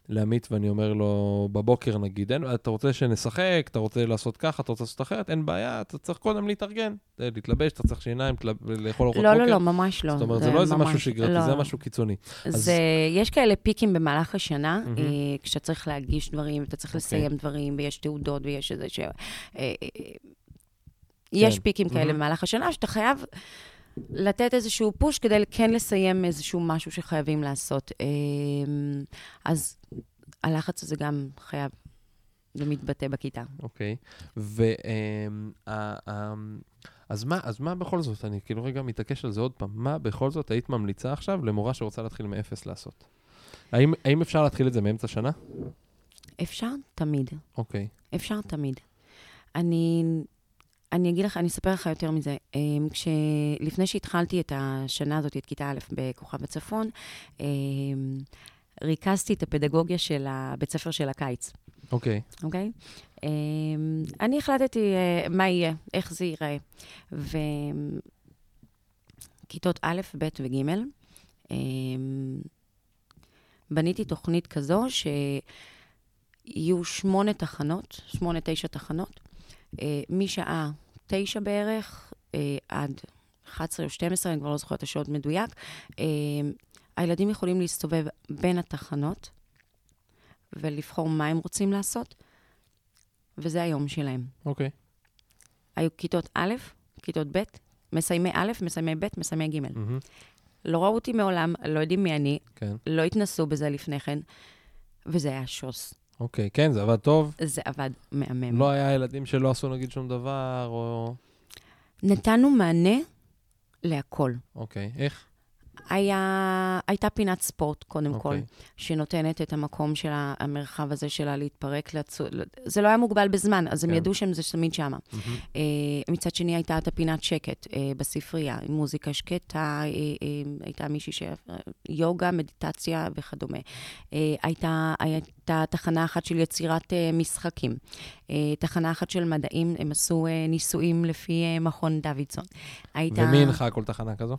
C: לעמית ואני אומר לו, בבוקר נגיד, אין, אתה רוצה שנשחק, אתה רוצה לעשות ככה, אתה רוצה לעשות אחרת, אין בעיה, אתה צריך קודם להתארגן, אה, להתלבש, אתה צריך שיניים, תל- לאכול ארוחת
B: לא,
C: בוקר.
B: לא, לא, ממש לא.
C: זאת אומרת, זה לא איזה משהו שגרתי,
B: לא.
C: זה משהו קיצוני.
B: זה, יש כאלה פיקים במהלך השנה. אה, כשאתה צריך להגיש דברים, אתה צריך
C: אוקיי.
B: לסיים דברים, ויש תעודות, ויש איזה ש... אה, אה, יש
C: כן.
B: פיקים כאלה
C: מהמם.
B: במהלך השנה, שאתה חייב לתת איזשהו פוש כדי כן לסיים איזשהו משהו שחייבים לעשות. אה, אז הלחץ הזה גם חייב, זה מתבטא בכיתה.
C: אוקיי. אמ, אז מה, אז מה בכל זאת, אני כאילו רגע מתעקש על זה עוד פעם, מה בכל זאת היית ממליצה עכשיו למורה שרוצה להתחיל מאפס לעשות? האם, האם אפשר להתחיל את זה מאמצע שנה?
B: אפשר תמיד.
C: אוקיי.
B: אפשר תמיד. אני, אני אגיד לך, אני אספר לך יותר מזה. אמ, כש... לפני שהתחלתי את השנה הזאת, את כיתה א' בכוכב הצפון, אמ, ריכזתי את הפדגוגיה של הבית ספר של הקיץ,
C: אוקיי.
B: אוקיי? אמ, אני החלטתי אה, מה יהיה, איך זה ייראה. וכיתות א', ב' וג', בניתי תוכנית כזו שיהיו שמונה תחנות, שמונה, תשע תחנות, משעה תשע בערך אה, עד 11 או 12, אני כבר לא זוכרת את השעות מדויק. אה, הילדים יכולים להסתובב בין התחנות ולבחור מה הם רוצים לעשות, וזה היום שלהם.
C: אוקיי.
B: היו כיתות א', כיתות ב', מסיימי א', מסיימי ב', מסיימי ג'.
C: מהמם.
B: לא ראו אותי מעולם, לא יודעים מי אני,
C: כן.
B: לא התנסו בזה לפני כן, וזה היה שוס.
C: אוקיי, כן, זה עבד טוב.
B: זה עבד מהמם.
C: לא היה ילדים שלא עשו נגיד שום דבר, או...
B: נתנו מענה להכל.
C: אוקיי, איך?
B: היה, הייתה פינת ספורט, קודם כל,
C: אוקיי.
B: שנותנת את המקום של המרחב הזה שלה להתפרק. לצו... זה לא היה מוגבל בזמן, אז הם
C: כן.
B: ידעו שהם זה תמיד שמה. אה, מצד שני, הייתה את הפינת שקט אה, בספרייה, עם מוזיקה שקטה, אה, הייתה מישהי ש... יוגה, מדיטציה וכדומה. הייתה, הייתה תחנה אחת של יצירת משחקים. תחנה אחת של מדעים, הם עשו ניסויים לפי מכון דוידסון. הייתה...
C: ומי הנחה כל תחנה כזו?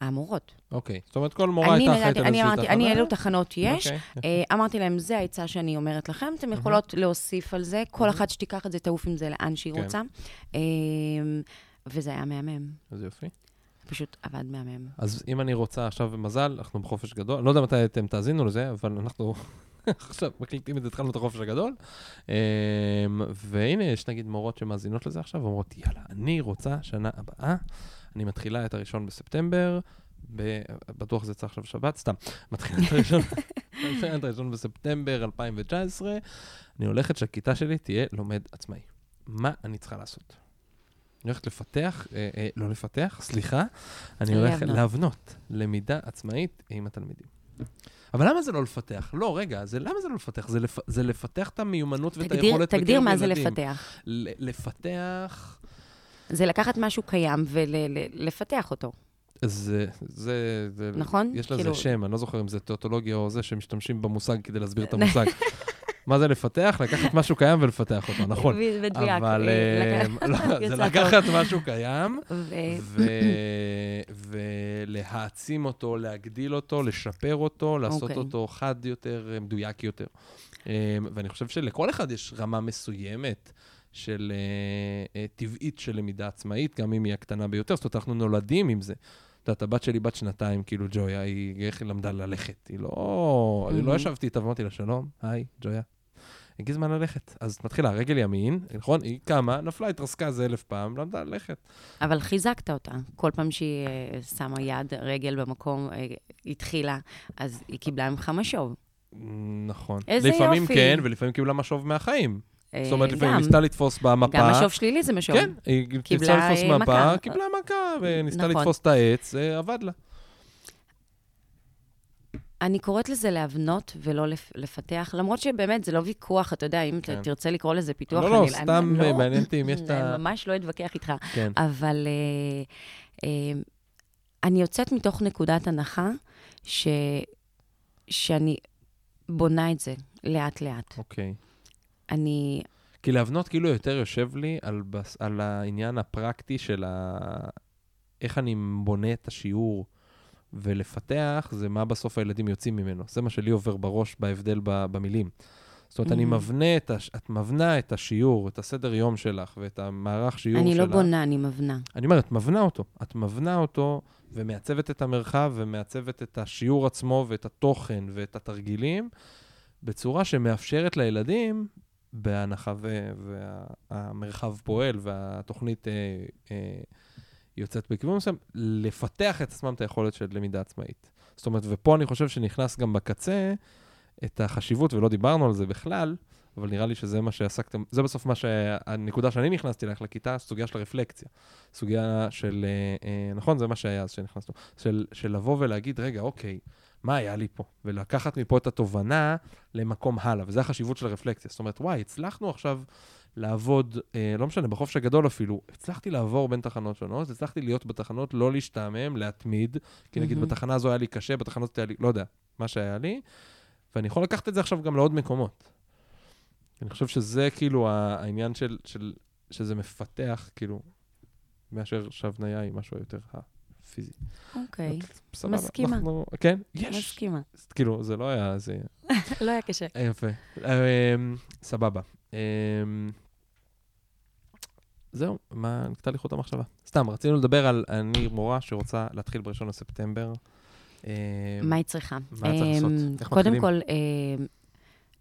B: המורות.
C: אוקיי. זאת אומרת, כל מורה הייתה אחראית על איזושהי תחנה?
B: אני אילו תחנות יש.
C: אוקיי.
B: אה, אמרתי להם, זה העצה שאני אומרת לכם, אתם יכולות להוסיף על זה, כל אחת שתיקח את זה, תעוף עם זה לאן שהיא
C: כן.
B: רוצה. אה, וזה היה מהמם,
C: איזה יופי.
B: פשוט עבד מהמם.
C: אז אם אני רוצה עכשיו, במזל, אנחנו בחופש גדול, לא יודע מתי אתם תאזינו לזה, אבל אנחנו עכשיו מקליטים את זה, התחלנו את החופש הגדול. אמ, והנה, יש נגיד מורות שמאזינות לזה עכשיו, ואומרות, יאללה, אני רוצה שנה הבאה, אני מתחילה את הראשון בספטמבר, ב- בטוח זה יצא עכשיו שבת, סתם, מתחילה את הראשון, את הראשון בספטמבר 2019, אני הולכת שהכיתה שלי תהיה לומד עצמאי. מה אני צריכה לעשות? אני הולכת לפתח, אה, אה, לא לפתח, סליחה, אני הולך
B: להבנות.
C: למידה עצמאית עם התלמידים. אבל למה זה לא לפתח? לא, רגע, זה, למה זה לא לפתח? זה, לפ, זה לפתח את המיומנות ואת
B: תגדיר,
C: היכולת
B: תגדיר מה זה
C: ילדים.
B: לפתח.
C: ל- לפתח,
B: זה לקחת משהו קיים ולפתח אותו,
C: זה, זה, זה,
B: נכון?
C: יש לזה
B: כאילו-
C: שם, אני לא זוכר אם זה תיאטולוגיה או זה שמשתמשים במושג כדי להסביר את המושג. מה זה לפתח? לקחת משהו קיים ולפתח אותו, נכון.
B: מדויק.
C: אבל
B: אה,
C: אה, לא, זה לקחת משהו קיים ולהעצים אותו, להגדיל אותו, לשפר אותו, לעשות
B: אוקיי.
C: אותו חד יותר, אה, מדויק יותר. ואני חושב שלכל אחד יש רמה מסוימת של אה, אה, טבעית של למידה עצמאית, גם אם היא הקטנה ביותר. זאת אומרת, אנחנו נולדים עם זה. את יודעת, הבת שלי בת שנתיים, כאילו ג'ויה, היא איך היא למדה ללכת. היא לא... אני לא
B: מהמם.
C: ישבתי איתה ואמרתי לה, שלום, היי, ג'ויה. הגיע זמן ללכת. אז מתחילה, רגל ימין, נכון? היא קמה, נפלה, התרסקה איזה אלף פעם, למדה ללכת.
B: אבל חיזקת אותה. כל פעם שהיא אה, שמה יד, רגל במקום, אה, התחילה, אז היא קיבלה ממך משוב.
C: נכון.
B: איזה
C: לפעמים
B: יופי.
C: כן, ולפעמים קיבלה משוב מהחיים.
B: אה,
C: זאת אומרת, לפעמים
B: גם.
C: ניסתה לתפוס במפה.
B: גם משוב שלילי זה משוב.
C: כן, היא ניסתה לתפוס
B: אה,
C: מפה. קיבלה מכה, וניסתה
B: נכון.
C: לתפוס את העץ, זה עבד לה.
B: אני קוראת לזה להבנות ולא לפ- לפתח, למרות שבאמת זה לא ויכוח, אתה יודע, אם
C: כן.
B: תרצה לקרוא לזה פיתוח,
C: לא, לא,
B: אני,
C: סתם
B: אני, לא,
C: מעניין אותי אם יש את ה...
B: ממש לא אתווכח איתך.
C: כן.
B: אבל אה, אה, אני יוצאת מתוך נקודת הנחה ש, שאני בונה את זה לאט-לאט.
C: אוקיי.
B: אני,
C: כי להבנות כאילו יותר יושב לי על, בס... על העניין הפרקטי של ה... איך אני בונה את השיעור ולפתח, זה מה בסוף הילדים יוצאים ממנו. זה מה שלי עובר בראש בהבדל ב... במילים. זאת אומרת, אני
B: Mhm.
C: מבנה את, הש... את מבנה את השיעור, את הסדר יום שלך ואת המערך שיעור
B: אני
C: שלך.
B: לא בונה, אני מבנה.
C: אני אומר, את מבנה אותו. את מבנה אותו ומעצבת את המרחב ומעצבת את השיעור עצמו ואת התוכן ואת התרגילים בצורה שמאפשרת לילדים, בהנחה והמרחב פועל והתוכנית אה, אה, יוצאת בכיוון מסוים, לפתח את עצמם את היכולת של למידה עצמאית. זאת אומרת, ופה אני חושב שנכנס גם בקצה את החשיבות, ולא דיברנו על זה בכלל, אבל נראה לי שזה מה שעסקתם, זה בסוף מה שהנקודה שאני נכנסתי אלייך לכיתה, סוגיה של הרפלקציה. סוגיה של, אה, אה, נכון, זה מה שהיה אז שנכנסנו, של, של לבוא ולהגיד, רגע, אוקיי, מה היה לי פה? ולקחת מפה את התובנה למקום הלאה, וזה החשיבות של הרפלקציה. זאת אומרת, וואי, הצלחנו עכשיו לעבוד, אה, לא משנה, בחופש הגדול אפילו, הצלחתי לעבור בין תחנות שונות, הצלחתי להיות בתחנות, לא להשתעמם, להתמיד, כי נגיד
B: מהמם.
C: בתחנה הזו היה לי קשה, בתחנה הזאת היה לי, לא יודע, מה שהיה לי, ואני יכול לקחת את זה עכשיו גם לעוד מקומות. אני חושב שזה כאילו העניין של, של, שזה מפתח, כאילו, מאשר שהבניה היא משהו יותר הפיזי.
B: אוקיי. מסכימה.
C: אנחנו, כן, יש.
B: מסכימה.
C: כאילו, זה לא היה, זה...
B: לא היה קשה.
C: יפה. אמ, סבבה. אמ, זהו, מה, נקטע לי חוט המחשבה. סתם, רצינו לדבר על, אני מורה שרוצה להתחיל ב-1 לספטמבר. אמ,
B: מה היא צריכה?
C: מה צריך לעשות?
B: אמ,
C: איך
B: קודם? כל,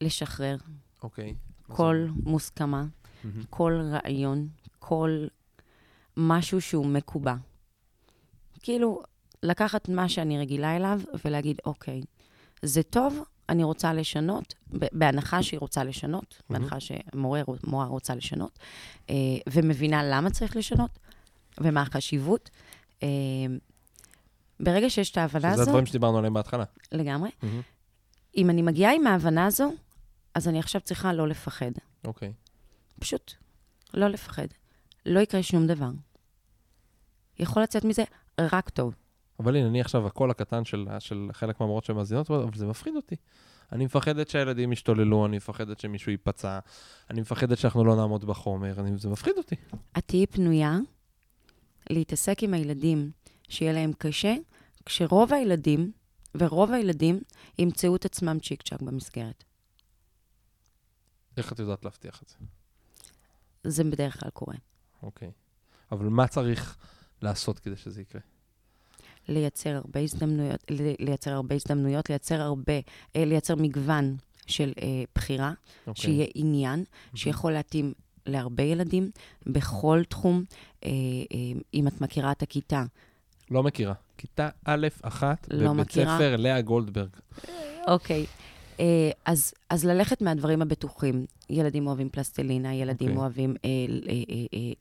B: לשחרר
C: אוקיי.
B: כל? מוסכמה. כל רעיון, כל משהו שהוא מקובע. כאילו, לקחת מה שאני רגילה אליו ולהגיד, אוקיי, זה טוב, אני רוצה לשנות, בהנחה שהיא רוצה לשנות,
C: מהמם.
B: בהנחה שמורה מורה רוצה לשנות, אה, ומבינה למה צריך לשנות, ומה החשיבות. אה, ברגע שיש את ההבנה
C: שזה
B: הזו,
C: הדברים שדיברנו עליהם בהתחלה.
B: לגמרי,
C: מהמם.
B: אם אני מגיעה עם ההבנה הזו, אז אני עכשיו צריכה לא לפחד.
C: אוקיי.
B: פשוט לא לפחד. לא יקרה שום דבר. יכול לצאת מזה רק טוב.
C: אבל הנה, אני עכשיו הקול הקטן של, של חלק מהמורות שמאזינות, אבל זה מפחיד אותי. אני מפחדת שהילדים ישתוללו, אני מפחדת שמישהו ייפצע, אני מפחדת שאנחנו לא נעמוד בחומר, אני, זה מפחיד אותי.
B: את תהיי פנויה להתעסק עם הילדים שיהיה להם קשה, כשרוב הילדים, ורוב הילדים, ימצאו את עצמם צ'יק צ'אק במסגרת.
C: איך את יודעת להבטיח את זה?
B: זה בדרך כלל קורה.
C: אוקיי. אבל מה צריך לעשות כדי שזה יקרה?
B: לייצר הרבה הזדמנויות, לייצר הרבה הזדמנויות, לייצר הרבה, אה, לייצר מגוון של אה, בחירה,
C: אוקיי.
B: שיהיה עניין, שיכול להתאים להרבה ילדים בכל תחום. אה, אה, אם את מכירה את הכיתה,
C: לא מכירה. כיתה א', אחת,
B: לא
C: בבית
B: מכירה.
C: ספר לאה גולדברג.
B: אוקיי. אה, אז, אז ללכת מהדברים הבטוחים. ילדים אוהבים פלסטלינה, ילדים
C: אוקיי.
B: אוהבים אה, אה, אה, אה,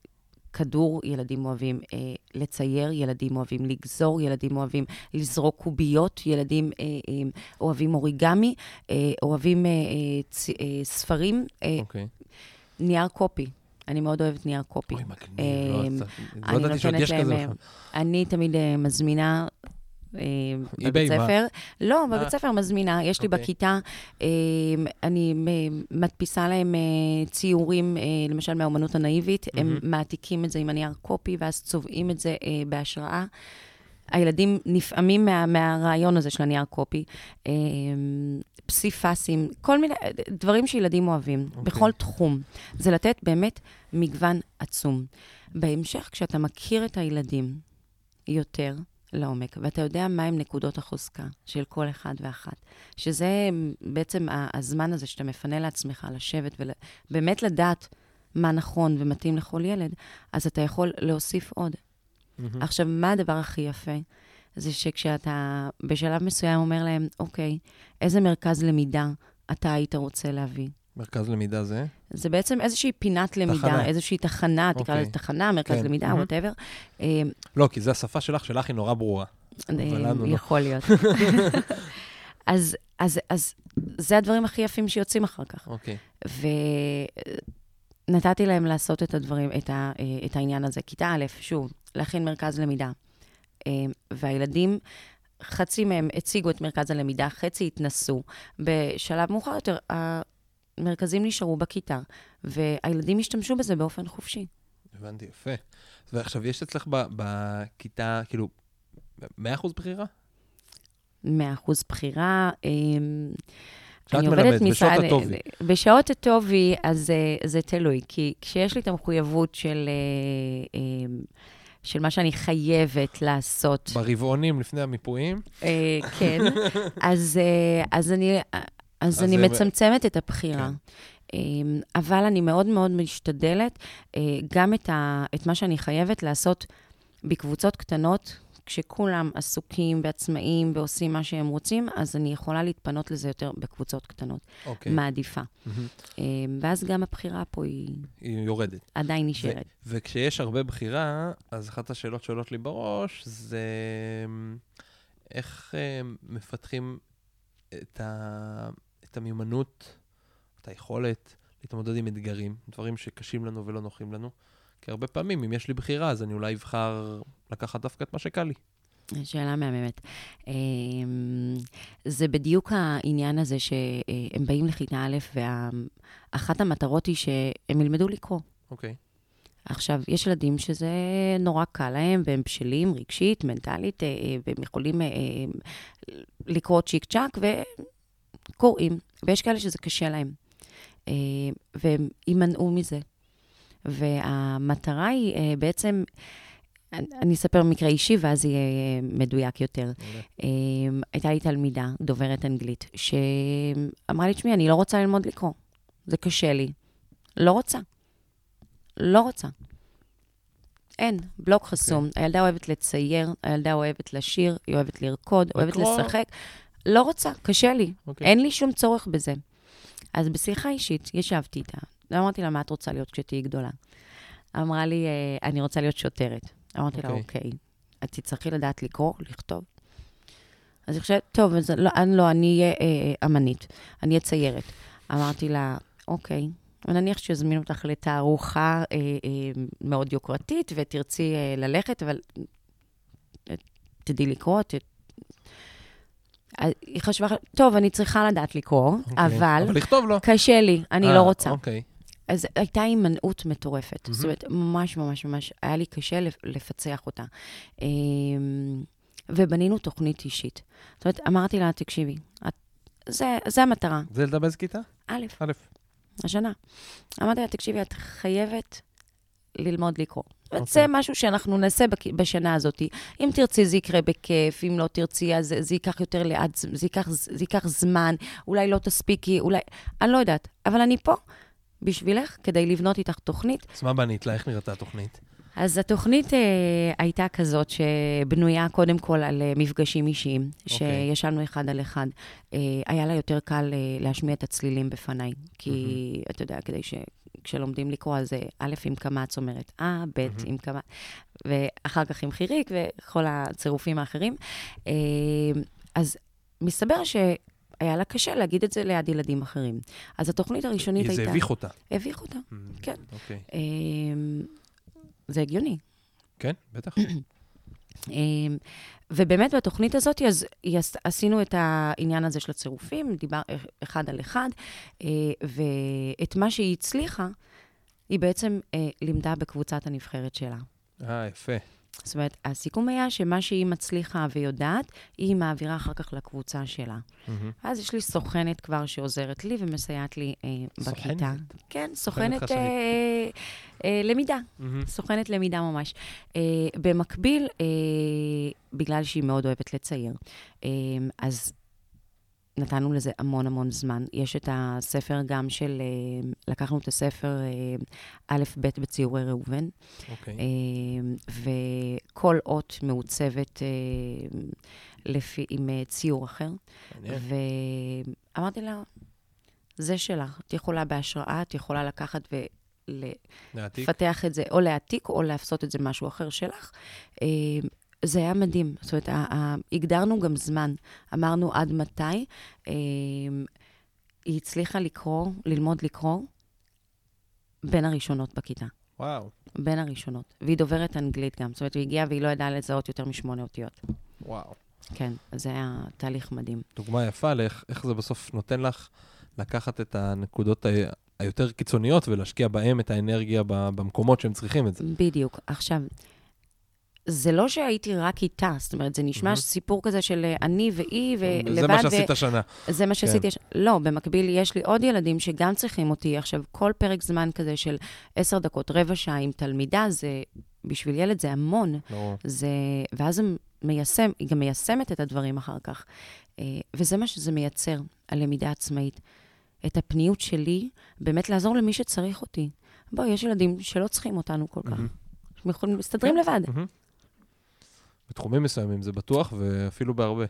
B: כדור, ילדים אוהבים אה, לצייר, ילדים אוהבים לגזור, ילדים אוהבים לזרוק קוביות, ילדים אה, אה, אוהבים אוריגמי, אה, אוהבים אה, אה, צ, אה, ספרים, אה,
C: אוקיי.
B: נייר קופי. אני מאוד אוהבת נייר קופי.
C: אוי, מגניב.
B: אה,
C: לא יצא- לא
B: אני
C: ידעתי שעוד יש כזה
B: אה. אני תמיד אה, מזמינה אה, בבית
C: מה?
B: ספר. לא,
C: אה.
B: בבית ספר מזמינה. יש לי
C: אוקיי.
B: בכיתה, אה, אני אה, מדפיסה להם אה, ציורים, אה, למשל מהאומנות הנאיבית, הם. מעתיקים את זה עם הנייר קופי, ואז צובעים את זה אה, בהשראה. הילדים נפעמים מה, מהרעיון הזה של הנייר קופי. אה, פסיפסים, כל מיני אה, דברים שילדים אוהבים,
C: אוקיי.
B: בכל תחום. זה לתת באמת מגוון עצום. בהמשך, כשאתה מכיר את הילדים יותר, לעומק, ואתה יודע מהם נקודות החוזקה של כל אחד ואחת. שזה בעצם הזמן הזה שאתה מפנה לעצמך לשבת ובאמת לדעת מה נכון ומתאים לכל ילד, אז אתה יכול להוסיף עוד.
C: מהמם.
B: עכשיו, מה הדבר הכי יפה? זה שכשאתה בשלב מסוים אומר להם, אוקיי, איזה מרכז למידה אתה היית רוצה להביא?
C: מרכז למידה זה?
B: זה בעצם איזושהי פינת למידה,
C: תחנה.
B: איזושהי תחנה, תקרא
C: אוקיי.
B: לזה תחנה, מרכז
C: כן.
B: למידה. ווטאבר.
C: לא, כי זו השפה שלך, שלך היא נורא ברורה. אבל לנו לא.
B: יכול להיות. אז, אז, אז זה הדברים הכי יפים שיוצאים אחר כך.
C: אוקיי.
B: ונתתי להם לעשות את הדברים, את, ה, את העניין הזה. כיתה א', שוב, להכין מרכז למידה. אה, והילדים, חצי מהם הציגו את מרכז הלמידה, חצי התנסו. בשלב מאוחר יותר, המרכזים נשארו בכיתה, והילדים השתמשו בזה באופן חופשי.
C: הבנתי, יפה. ועכשיו, יש אצלך ב- בכיתה, כאילו, 100% בחירה?
B: 100% בחירה.
C: כשאת
B: אני עובדת
C: בשעות
B: משרד-
C: הטובי.
B: בשעות הטובי, אז אה, זה תלוי. כי כשיש לי את המחויבות של, אה, אה, של מה שאני חייבת לעשות,
C: ברבעונים לפני המיפויים?
B: אה, כן, אז, אז אני, אז
C: אז
B: אני
C: זה-
B: מצמצמת את הבחירה.
C: כן.
B: אה, אבל אני מאוד מאוד משתדלת אה, גם את, ה, את מה שאני חייבת לעשות בקבוצות קטנות, כשכולם עסוקים ועצמאים ועושים מה שהם רוצים, אז אני יכולה להתפנות לזה יותר בקבוצות קטנות.
C: אוקיי.
B: מעדיפה.
C: מהמם.
B: אה, ואז גם הבחירה פה היא
C: היא יורדת.
B: עדיין נשארת.
C: ו- וכשיש הרבה בחירה, אז אחת השאלות שעולות לי בראש זה אמ, איך אה, מפתחים את, ה... את המיומנות, את היכולת להתמודד עם אתגרים, דברים שקשים לנו ולא נוחים לנו. כי הרבה פעמים, אם יש לי בחירה, אז אני אולי אבחר לקחת דווקא את מה שקל לי.
B: שאלה מהממת. אה, זה בדיוק העניין הזה שהם באים לכיתה א', ואחת המטרות היא שהם ילמדו לקרוא.
C: אוקיי.
B: עכשיו, יש ילדים שזה נורא קל להם, והם בשלים רגשית, מנטלית, אה, אה, והם יכולים אה, לקרוא צ'יק צ'אק, וקוראים. ויש כאלה שזה קשה להם. אה, והם יימנעו מזה. והמטרה היא אה, בעצם, אני אספר מקרה אישי, ואז יהיה אה, מדויק יותר. הייתה לי תלמידה, דוברת אנגלית, שאמרה לי, תשמעי, אני לא רוצה ללמוד לקרוא. זה קשה לי. לא רוצה. לא רוצה. אין, בלוק חסום.
C: אוקיי.
B: הילדה אוהבת לצייר, הילדה אוהבת לשיר, היא אוהבת לרקוד, אוהבת
C: לקרוא.
B: לשחק. לא רוצה, קשה לי.
C: אוקיי.
B: אין לי שום צורך בזה. אז בשיחה אישית, ישבתי איתה, ואמרתי לה, מה את רוצה להיות כשתהיי גדולה? אמרה לי, "אה, אני רוצה להיות שוטרת. אמרתי לה,
C: אוקיי.
B: אוקיי, את תצטרכי לדעת לקרוא, לכתוב. אז היא חושבת, טוב, אז לא, אני לא, אני אהיה אה, אמנית, אני אהיה ציירת. אמרתי לה, אוקיי, ונניח שיזמינו אותך לתערוכה אה, אה, מאוד יוקרתית, ותרצי אה, ללכת, אבל אה, תדעי לקרוא, ת... היא חשבה, טוב, אני צריכה לדעת לקרוא,
C: אוקיי.
B: אבל
C: אבל לכתוב לא.
B: קשה לי, אני
C: אה,
B: לא רוצה.
C: אוקיי.
B: אז הייתה הימנעות מטורפת.
C: מהמם.
B: זאת אומרת, ממש ממש ממש, היה לי קשה לפ- לפצח אותה. אמ, ובנינו תוכנית אישית. זאת אומרת, אמרתי לה, תקשיבי, את, זה, זה המטרה.
C: זה ילדה באיזה כיתה?
B: א',
C: א'.
B: השנה. אמרתי לה, תקשיבי, את חייבת ללמוד לקרוא. אומרת,
C: אוקיי.
B: זה משהו שאנחנו נעשה בשנה הזאת. אם תרצי, זה יקרה בכיף, אם לא תרצי, אז זה, זה ייקח יותר לאט, זה ייקח, זה ייקח זמן, אולי לא תספיקי, אולי... אני לא יודעת, אבל אני פה בשבילך כדי לבנות איתך תוכנית.
C: אז מה בנית לה? איך נראתה התוכנית?
B: אז התוכנית אה, הייתה כזאת שבנויה קודם כל על אה, מפגשים אישיים,
C: אוקיי.
B: שישבנו אחד על אחד. אה, היה לה יותר קל אה, להשמיע את הצלילים בפניי, כי אתה יודע, כדי ש... כשלומדים לקרוא, אז אה, א', עם קמץ אומרת אה, ב',
C: מהמם.
B: עם קמץ, ואחר כך עם חיריק וכל הצירופים האחרים. אה, אז מסתבר שהיה לה קשה להגיד את זה ליד ילדים אחרים. אז התוכנית הראשונית הייתה...
C: זה הביך אותה.
B: הביך אותה, כן.
C: אוקיי.
B: אה, זה הגיוני.
C: כן, בטח.
B: אמ, ובאמת בתוכנית הזאת, אז עשינו את העניין הזה של הצירופים, דיבר אחד על אחד, אה, ואת מה שהיא הצליחה, היא בעצם אה, לימדה בקבוצת הנבחרת שלה.
C: אה, יפה.
B: זאת אומרת, הסיכום היה שמה שהיא מצליחה ויודעת, היא מעבירה אחר כך לקבוצה שלה.
C: מהמם.
B: אז יש לי סוכנת כבר שעוזרת לי ומסייעת לי אה, בכיתה.
C: סוכנת?
B: כן, סוכנת
C: חשאית.
B: אה, אה, למידה.
C: מהמם.
B: סוכנת למידה ממש. אה, במקביל, אה, בגלל שהיא מאוד אוהבת לצייר, אה, אז נתנו לזה המון המון זמן. יש את הספר גם של, אה, לקחנו את הספר אה, א', ב' בציורי ראובן,
C: אוקיי.
B: אה, וכל אות מעוצבת לפי, עם ציור אחר.
C: מעניין.
B: ואמרתי לה, זה שלך, את יכולה בהשראה, את יכולה לקחת
C: להעתיק?
B: ולפתח את זה, או להעתיק, או לעשות את זה משהו אחר שלך. זה היה מדהים. זאת אומרת, הגדרנו גם זמן. אמרנו עד מתי. אה, היא הצליחה לקרוא, ללמוד לקרוא, בין הראשונות בכיתה.
C: וואו,
B: בין הראשונות. והיא דוברת אנגלית גם. זאת אומרת, היא הגיעה והיא לא ידעה לזהות יותר משמונה אותיות.
C: וואו.
B: כן, זה היה תהליך מדהים.
C: דוגמה יפה לאיך איך זה בסוף נותן לך לקחת את הנקודות ה- היותר קיצוניות ולהשקיע בהם את האנרגיה במקומות שהם צריכים את זה.
B: בדיוק. עכשיו, זה לא שהייתי רק איתה, זאת אומרת, זה נשמע
C: מהמם.
B: סיפור כזה של אה, אני והיא ולבד.
C: זה מה שעשית השנה.
B: זה מה שעשיתי.
C: כן.
B: הש- לא, במקביל, יש לי עוד ילדים שגם צריכים אותי. עכשיו, כל פרק זמן כזה של עשר דקות, רבע שעה עם תלמידה, זה, בשביל ילד זה המון.
C: ברור.
B: זה, ואז זה מיישם, היא גם מיישמת את הדברים אחר כך. אה, וזה מה שזה מייצר, הלמידה העצמאית. את הפניות שלי, באמת לעזור למי שצריך אותי. בואי, יש ילדים שלא צריכים אותנו כל כך.
C: מהמם.
B: הם יכולים, מסתדרים לבד.
C: מהמם. בתחומים מסוימים זה בטוח, ואפילו בהרבה.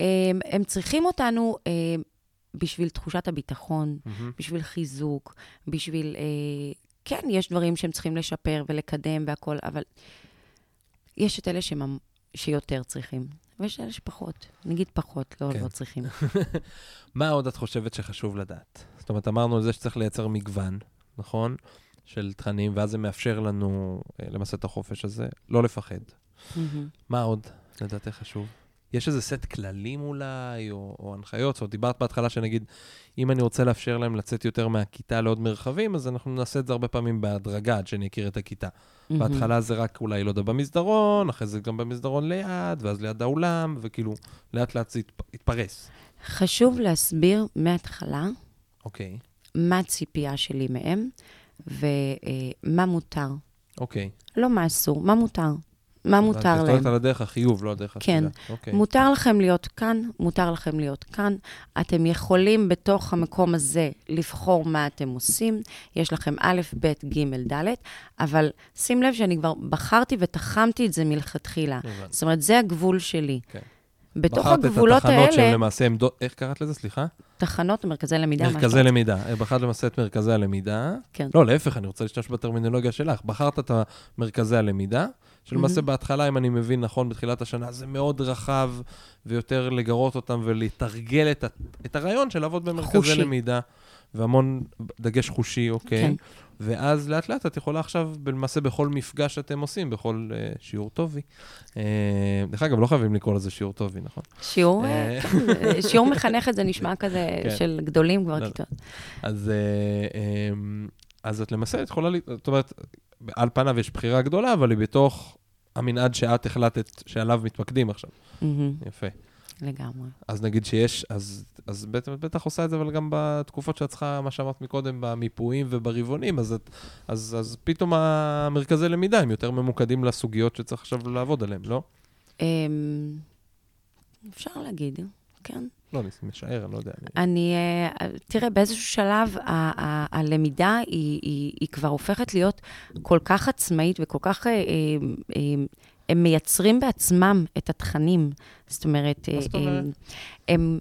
B: הם, הם צריכים אותנו אה, בשביל תחושת הביטחון,
C: מהמם.
B: בשביל חיזוק, בשביל... אה, כן, יש דברים שהם צריכים לשפר ולקדם והכול, אבל יש את אלה שממ... שיותר צריכים, ויש אלה שפחות. נגיד פחות, לא,
C: כן.
B: לא צריכים.
C: מה עוד את חושבת שחשוב לדעת? זאת אומרת, אמרנו על זה שצריך לייצר מגוון, נכון? של תכנים, ואז זה מאפשר לנו אה, למעשה את החופש הזה, לא לפחד.
B: מהמם.
C: מה עוד לדעתך חשוב? יש איזה סט כללים אולי, או, או הנחיות? זאת אומרת, דיברת בהתחלה שנגיד, אם אני רוצה לאפשר להם לצאת יותר מהכיתה לעוד מרחבים, אז אנחנו נעשה את זה הרבה פעמים בהדרגה, עד שאני אכיר את הכיתה. בהתחלה זה רק אולי, לא יודע, במסדרון, אחרי זה גם במסדרון ליד, ואז ליד האולם, וכאילו, לאט לאט זה יתפ- יתפרס.
B: חשוב להסביר מההתחלה
C: אוקיי,
B: מה הציפייה שלי מהם ומה מותר.
C: אוקיי.
B: לא מה אסור, מה מותר. מה מותר להם.
C: הולכת על הדרך החיוב, לא הדרך
B: כן.
C: השלילה. אוקיי.
B: מותר לכם להיות כאן, מותר לכם להיות כאן. אתם יכולים בתוך המקום הזה לבחור מה אתם עושים. יש לכם א', ב', ג', ד', אבל שים לב שאני כבר בחרתי ותחמתי את זה מלכתחילה. זאת אומרת, זה הגבול שלי.
C: כן.
B: בתוך
C: בחרת
B: הגבולות
C: את התחנות שהן
B: האלה,
C: למעשה עמדות, איך קראת לזה? סליחה?
B: תחנות, מרכזי למידה, מה
C: מרכזי
B: שאתה-
C: למידה. אה, בחרת למעשה את מרכזי הלמידה.
B: כן.
C: לא, להפך, אני רוצה להשתמש בטרמינולוגיה שלך. בחרת את מרכזי הלמידה, שלמעשה
B: מהמם.
C: בהתחלה, אם אני מבין נכון, בתחילת השנה, זה מאוד רחב, ויותר לגרות אותם ולתרגל את, ה- את הרעיון של לעבוד במרכזי
B: חושי.
C: למידה, והמון דגש חושי, אוקיי?
B: כן.
C: ואז לאט לאט את יכולה עכשיו, למעשה בכל מפגש שאתם עושים, בכל uh, שיעור טובי. Uh, דרך אגב, לא חייבים לקרוא לזה שיעור טובי, נכון?
B: שיעור,
C: אה,
B: שיעור מחנכת זה נשמע כזה
C: כן.
B: של גדולים כבר
C: לא,
B: כיתות.
C: אז, אה, אמ, אז את למעשה יכולה, זאת אומרת, על פניו יש בחירה גדולה, אבל היא בתוך המנעד שאת החלטת שעליו מתמקדים עכשיו. יפה.
B: לגמרי.
C: אז נגיד שיש, אז, אז את בטח עושה את זה, אבל גם בתקופות שאת צריכה, מה שאמרת מקודם, במיפויים וברבעונים, אז, את, אז, אז פתאום המרכזי למידה הם יותר ממוקדים לסוגיות שצריך עכשיו לעבוד עליהן, לא?
B: אמ, אפשר להגיד, כן.
C: לא, אני משער, אני לא יודע. אני...
B: אה, תראה, באיזשהו שלב הלמידה היא, כבר הופכת להיות כל כך עצמאית וכל כך... אה, אה, הם מייצרים בעצמם את התכנים. זאת אומרת? הם,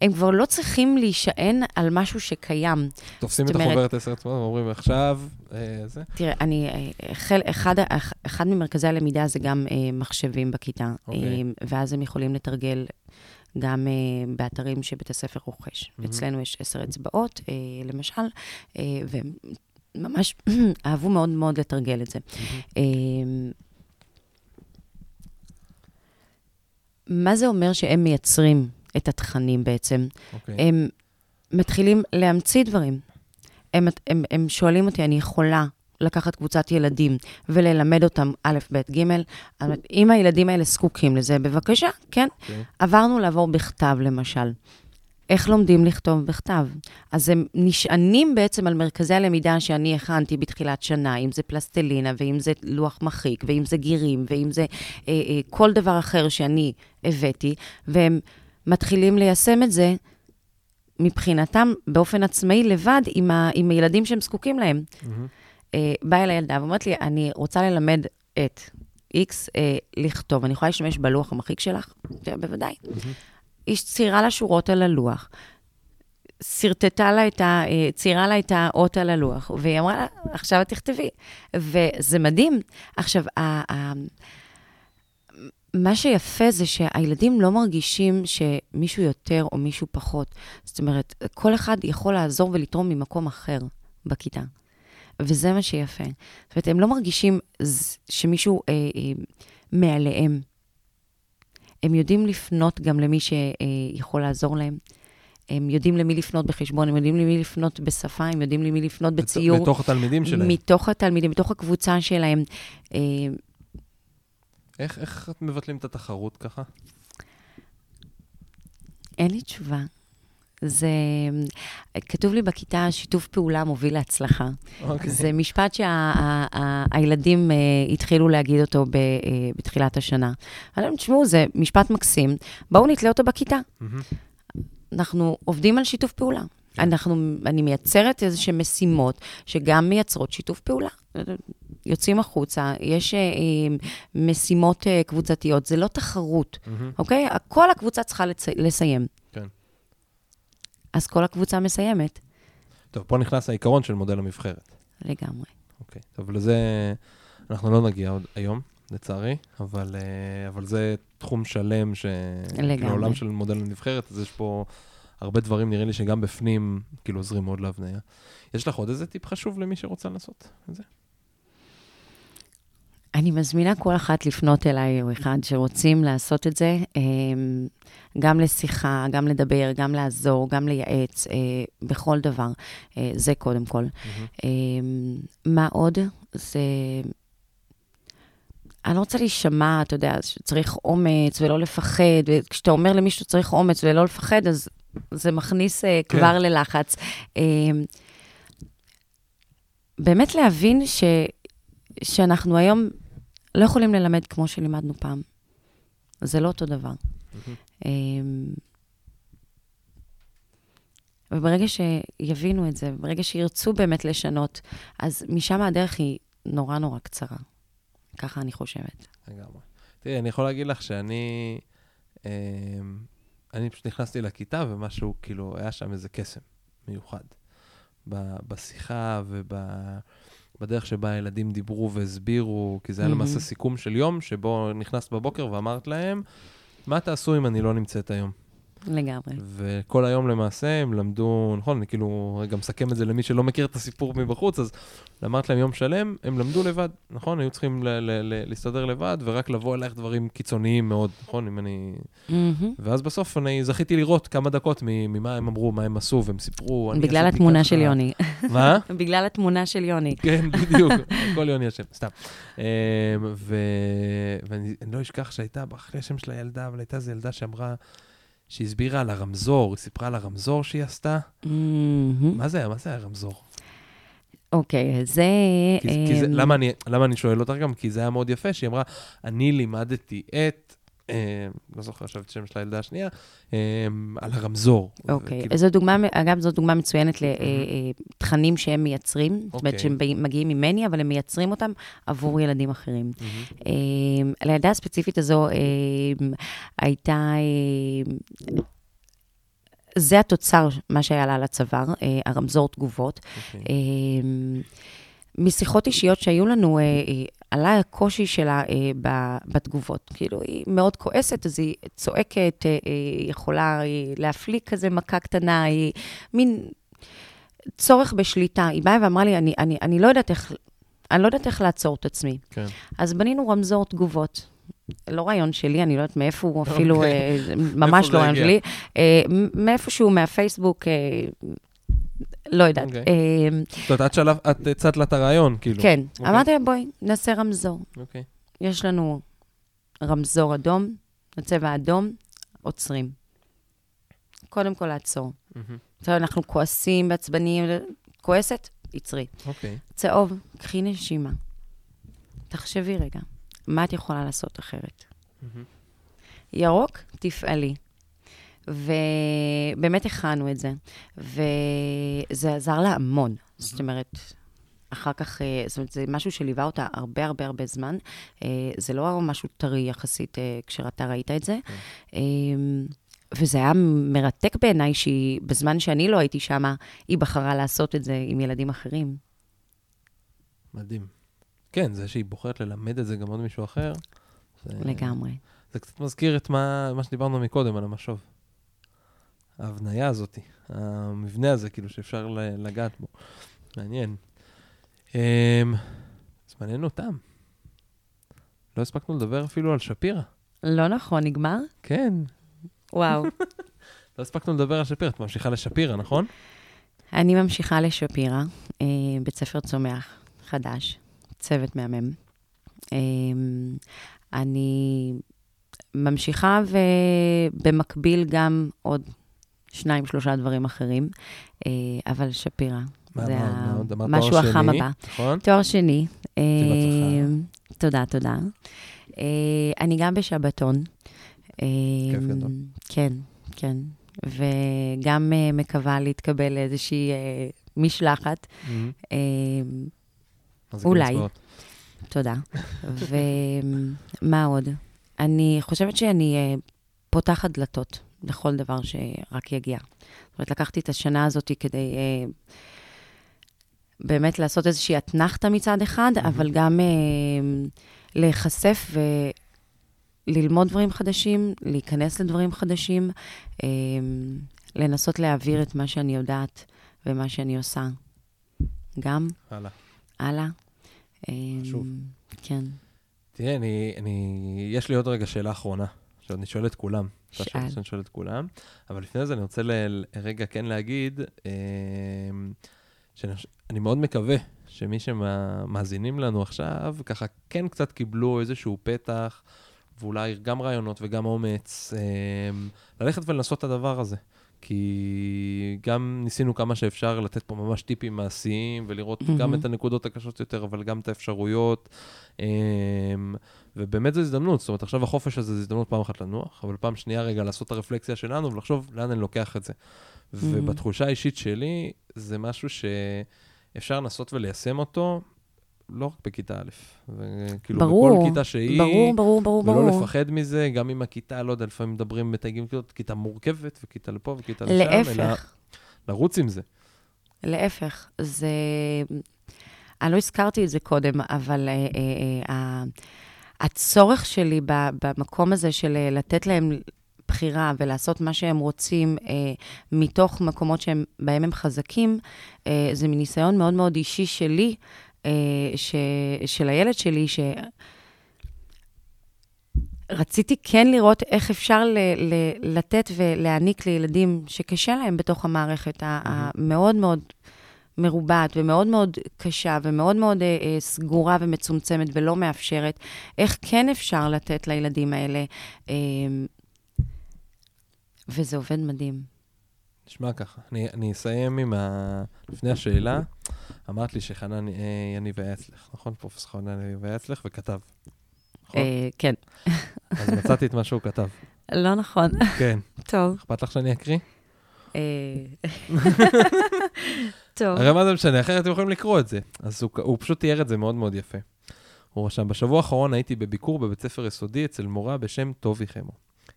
B: הם, כבר לא צריכים להישען על משהו שקיים.
C: תופסים את החוברת עשר עצמם ואומרים, עכשיו, זה?
B: תראה, אני, חל, אחד, אחד ממרכזי הלמידה זה גם מחשבים בכיתה,
C: אוקיי.
B: ואז הם יכולים לתרגל גם אה, באתרים שבית הספר רוכש.
C: מהמם.
B: אצלנו יש עשר אצבעות, אה, למשל, אה, והם ממש אהבו מאוד מאוד לתרגל את זה. אה, מה זה אומר שהם מייצרים את התכנים בעצם?
C: אוקיי.
B: הם מתחילים להמציא דברים. הם, הם, הם שואלים אותי, אני יכולה לקחת קבוצת ילדים וללמד אותם א', ב', ג', אם הילדים האלה זקוקים לזה, בבקשה, כן?
C: אוקיי.
B: עברנו לעבור בכתב, למשל. איך לומדים לכתוב בכתב? אז הם נשענים בעצם על מרכזי הלמידה שאני הכנתי בתחילת שנה, אם זה פלסטלינה, ואם זה לוח מחיק, ואם זה גירים, ואם זה אה, אה, כל דבר אחר שאני הבאתי, והם מתחילים ליישם את זה מבחינתם באופן עצמאי לבד עם, ה, עם הילדים שהם זקוקים להם.
C: מהמם.
B: אה, באה אליי ילדה ואומרת לי, אני רוצה ללמד את X אה, לכתוב, אני יכולה להשתמש בלוח המחיק שלך? בוודאי. היא ציירה לה שורות על הלוח, שרטטה לה את ה... אה, ציירה לה את האות על הלוח, והיא אמרה לה, עכשיו את תכתבי. וזה מדהים. עכשיו, ה- ה- מה שיפה זה שהילדים לא מרגישים שמישהו יותר או מישהו פחות. זאת אומרת, כל אחד יכול לעזור ולתרום ממקום אחר בכיתה. וזה מה שיפה. זאת אומרת, הם לא מרגישים שמישהו אה, אה, מעליהם. הם יודעים לפנות גם למי שיכול לעזור להם. הם יודעים למי לפנות בחשבון, הם יודעים למי לפנות בשפה, הם יודעים למי לפנות בציור.
C: בתוך התלמידים שלהם.
B: מתוך התלמידים, מתוך הקבוצה שלהם. אה,
C: איך, איך מבטלים את התחרות ככה?
B: אין לי תשובה. זה, כתוב לי בכיתה, שיתוף פעולה מוביל להצלחה.
C: אוקיי.
B: זה משפט שהילדים התחילו להגיד אותו ב, אה, בתחילת השנה. להם, תשמעו, זה משפט מקסים, בואו נתלה אותו בכיתה.
C: מהמם.
B: אנחנו עובדים על שיתוף פעולה. אנחנו, אני מייצרת איזה שהן משימות שגם מייצרות שיתוף פעולה. יוצאים החוצה, יש אה, אה, משימות אה, קבוצתיות, זה לא תחרות,
C: מהמם.
B: אוקיי? כל הקבוצה צריכה לצ... לסיים. אז כל הקבוצה מסיימת,
C: טוב, פה נכנס העיקרון של מודל הנבחרת.
B: לגמרי.
C: אוקיי. טוב, לזה אנחנו לא נגיע עוד היום, לצערי, אבל, אה, אבל זה תחום שלם, ש...
B: לגמרי.
C: כאילו, עולם של מודל הנבחרת, אז יש פה הרבה דברים, נראה לי שגם בפנים, כאילו, עוזרים מאוד להבניה. יש לך עוד איזה טיפ חשוב למי שרוצה לעשות את זה?
B: אני מזמינה כל אחת לפנות אליי, או אחד שרוצים לעשות את זה, אמ, גם לשיחה, גם לדבר, גם לעזור, גם לייעץ, אה, בכל דבר. אה, זה קודם כל. אמ, מה עוד? זה... אני לא רוצה להישמע, אתה יודע, שצריך אומץ ולא לפחד, וכשאתה אומר למישהו שצריך אומץ ולא לפחד, אז זה מכניס אה,
C: כן.
B: כבר ללחץ. אמ, באמת להבין ש, שאנחנו היום לא יכולים ללמד כמו שלימדנו פעם. זה לא אותו דבר. אמ, וברגע שיבינו את זה, ברגע שירצו באמת לשנות, אז משם הדרך היא נורא נורא קצרה. ככה אני חושבת.
C: לגמרי. תראי, אני יכול להגיד לך שאני... אה, אני פשוט נכנסתי לכיתה ומשהו, כאילו, היה שם איזה קסם מיוחד. בשיחה ובדרך שבה הילדים דיברו והסבירו, כי זה היה
B: מהמם.
C: למעשה סיכום של יום, שבו נכנסת בבוקר ואמרת להם, מה תעשו אם אני לא נמצאת היום?
B: לגמרי.
C: וכל היום למעשה הם למדו, נכון, אני כאילו רגע מסכם את זה למי שלא מכיר את הסיפור מבחוץ, אז אמרת להם יום שלם, הם למדו לבד, נכון? היו צריכים ל- ל- ל- להסתדר לבד, ורק לבוא אלייך דברים קיצוניים מאוד, נכון? אם אני...
B: מהמם.
C: ואז בסוף אני זכיתי לראות כמה דקות ממה הם אמרו, מה הם עשו, והם סיפרו.
B: בגלל התמונה. של יוני.
C: מה?
B: בגלל התמונה של יוני.
C: כן, בדיוק, הכל יוני אשם, סתם. אמ, ואני אני לא אשכח שהייתה, לי השם של הילדה, אבל הייתה איזו ילדה שאמרה, שהסבירה על הרמזור, היא סיפרה על הרמזור שהיא עשתה.
B: מהמם.
C: מה זה היה? מה זה היה רמזור?
B: אוקיי, זה...
C: כי, כי זה,
B: אמ,
C: למה, אני, למה אני שואל אותך גם? כי זה היה מאוד יפה, שהיא אמרה, אני לימדתי את, לא זוכר עכשיו את השם של הילדה השנייה, אה, על הרמזור.
B: אוקיי, זו דוגמה, אגב, זו דוגמה מצוינת לתכנים שהם מייצרים, זאת אומרת
C: אוקיי.
B: שהם מגיעים ממני, אבל הם מייצרים אותם עבור ילדים אחרים.
C: מהמם.
B: אמ, לילדה הספציפית הזו אמ, הייתה... אמ, זה התוצר, מה שהיה לה על הצוואר, אה, הרמזור תגובות.
C: אוקיי.
B: משיחות אישיות שהיו לנו, אה, אה, עלה הקושי שלה אה, ב- בתגובות. כאילו, היא מאוד כועסת, אז היא צועקת, היא יכולה להפליק כזה מכה קטנה, היא מין צורך בשליטה. היא באה ואמרה לי, אני, אני, אני לא יודעת איך... אני לא יודעת איך לעצור את עצמי.
C: כן.
B: אז בנינו רמזור תגובות. לא רעיון שלי, אני לא יודעת מאיפה הוא אפילו,
C: אוקיי.
B: אה, ממש לא רעיון? שלי. מאיפשהו מהפייסבוק, לא יודעת.
C: אוקיי.
B: אה,
C: זאת אומרת, את שלב, את הצעת לה את הרעיון, כאילו.
B: כן,
C: אוקיי.
B: אמרתי לה, בואי, נעשה רמזור.
C: אוקיי.
B: יש לנו רמזור אדום, הצבע אדום, עוצרים. קודם כל לעצור. עכשיו אנחנו כועסים, בעצבניים, כועסת, עצרי.
C: אוקיי.
B: צהוב, קחי נשימה. תחשבי רגע, מה את יכולה לעשות אחרת? ירוק, תפעלי. ובאמת הכנו את זה, וזה עזר לה המון. זאת אומרת, אחר כך, אה, זאת אומרת, זה משהו שליווה אותה הרבה הרבה הרבה זמן. אה, זה לא משהו טרי יחסית אה, כשאתה ראית את זה. אה, וזה היה מרתק בעיניי שהיא, בזמן שאני לא הייתי שמה, היא בחרה לעשות את זה עם ילדים אחרים.
C: מדהים. כן, זה שהיא בוחרת ללמד את זה גם עוד מישהו אחר. זה-
B: לגמרי.
C: זה קצת מזכיר את מה, מה שדיברנו מקודם על המשוב. ההבניה הזאת, המבנה הזה, כאילו, שאפשר לגעת בו. מעניין. אמ, זמננו תם. לא הספקנו לדבר אפילו על שפירא.
B: לא נכון, נגמר?
C: כן,
B: וואו.
C: לא הספקנו לדבר על שפירא. את ממשיכה לשפירא, נכון?
B: אני ממשיכה לשפירא, אה, בית ספר צומח חדש, צוות מהמם. אה, אני ממשיכה ובמקביל גם עוד שניים, שלושה דברים אחרים, אה, אבל שפירא, זה
C: מה-
B: ה-
C: מה עוד? אמרת
B: משהו
C: תואר
B: החם הבא.
C: נכון?
B: תואר שני. אה. תודה, תודה. אה, אני גם בשבתון.
C: כיף גדול.
B: כן, כן. וגם מקווה להתקבל לאיזושהי משלחת. אולי. תודה. ומה עוד? אני חושבת שאני פותחת דלתות לכל דבר שרק יגיע. זאת אומרת, לקחתי את השנה הזאת כדי אה, באמת לעשות איזושהי אתנחתא מצד אחד, אבל גם אה, להיחשף וללמוד דברים חדשים, להיכנס לדברים חדשים, אה, לנסות להעביר את מה שאני יודעת ומה שאני עושה. גם
C: הלאה.
B: הלאה.
C: חשוב.
B: אמ, כן.
C: תראה, אני, אני, יש לי עוד רגע שאלה אחרונה, שאני שואל את כולם.
B: שאל.
C: שאני שואל את כולם, אבל לפני זה אני רוצה רגע כן להגיד, אה, שאני מאוד מקווה שמי שמאזינים לנו עכשיו, ככה כן קצת קיבלו איזשהו פתח, ואולי גם רעיונות וגם אומץ, אה, ללכת ולנסות את הדבר הזה. כי גם ניסינו כמה שאפשר לתת פה ממש טיפים מעשיים, ולראות mm-hmm. גם. את הנקודות הקשות יותר, אבל גם את האפשרויות. אמ, ובאמת זו הזדמנות, זאת אומרת, עכשיו החופש הזה זו הזדמנות פעם אחת לנוח, אבל פעם שנייה רגע לעשות את הרפלקסיה שלנו ולחשוב לאן אני לוקח את זה. ובתחושה האישית שלי, זה משהו שאפשר לנסות וליישם אותו, לא רק בכיתה א', וכאילו
B: ברור,
C: בכל כיתה שהיא,
B: ברור, ברור, ברור,
C: ולא
B: ברור.
C: לפחד מזה, גם אם הכיתה, לא יודע, לפעמים מדברים מתייגים כיתות, כיתה מורכבת, וכיתה לפה וכיתה לשם, אלא
B: להפך,
C: לרוץ עם זה.
B: להפך. זה... אני לא הזכרתי את זה קודם, אבל אה, אה, אה, הצורך שלי במקום הזה של אה, לתת להם בחירה ולעשות מה שהם רוצים אה, מתוך מקומות שבהם הם חזקים, אה, זה מניסיון מאוד מאוד אישי שלי, ש, של הילד שלי, ש... רציתי כן לראות איך אפשר ל, ל, לתת ולהעניק לילדים שקשה להם בתוך המערכת ה- המאוד מאוד מרובעת ומאוד מאוד קשה ומאוד מאוד אה, אה, סגורה ומצומצמת ולא מאפשרת, איך כן אפשר לתת לילדים האלה, אה, וזה עובד מדהים.
C: נשמע ככה. אני, אני אסיים עם ה... לפני השאלה, אמרת לי שחנן אה, יניב היה אצלך, נכון? פרופסור חנן יניב היה אצלך וכתב. נכון?
B: אה, כן.
C: אז מצאתי את מה שהוא כתב.
B: לא נכון.
C: כן.
B: טוב.
C: אכפת לך שאני אקריא?
B: אה, טוב.
C: הרי מה זה משנה, אחרת אתם יכולים לקרוא את זה. אז הוא, הוא פשוט תיאר את זה מאוד מאוד יפה. הוא רשם, בשבוע האחרון הייתי בביקור בבית ספר יסודי אצל מורה בשם טובי חמו.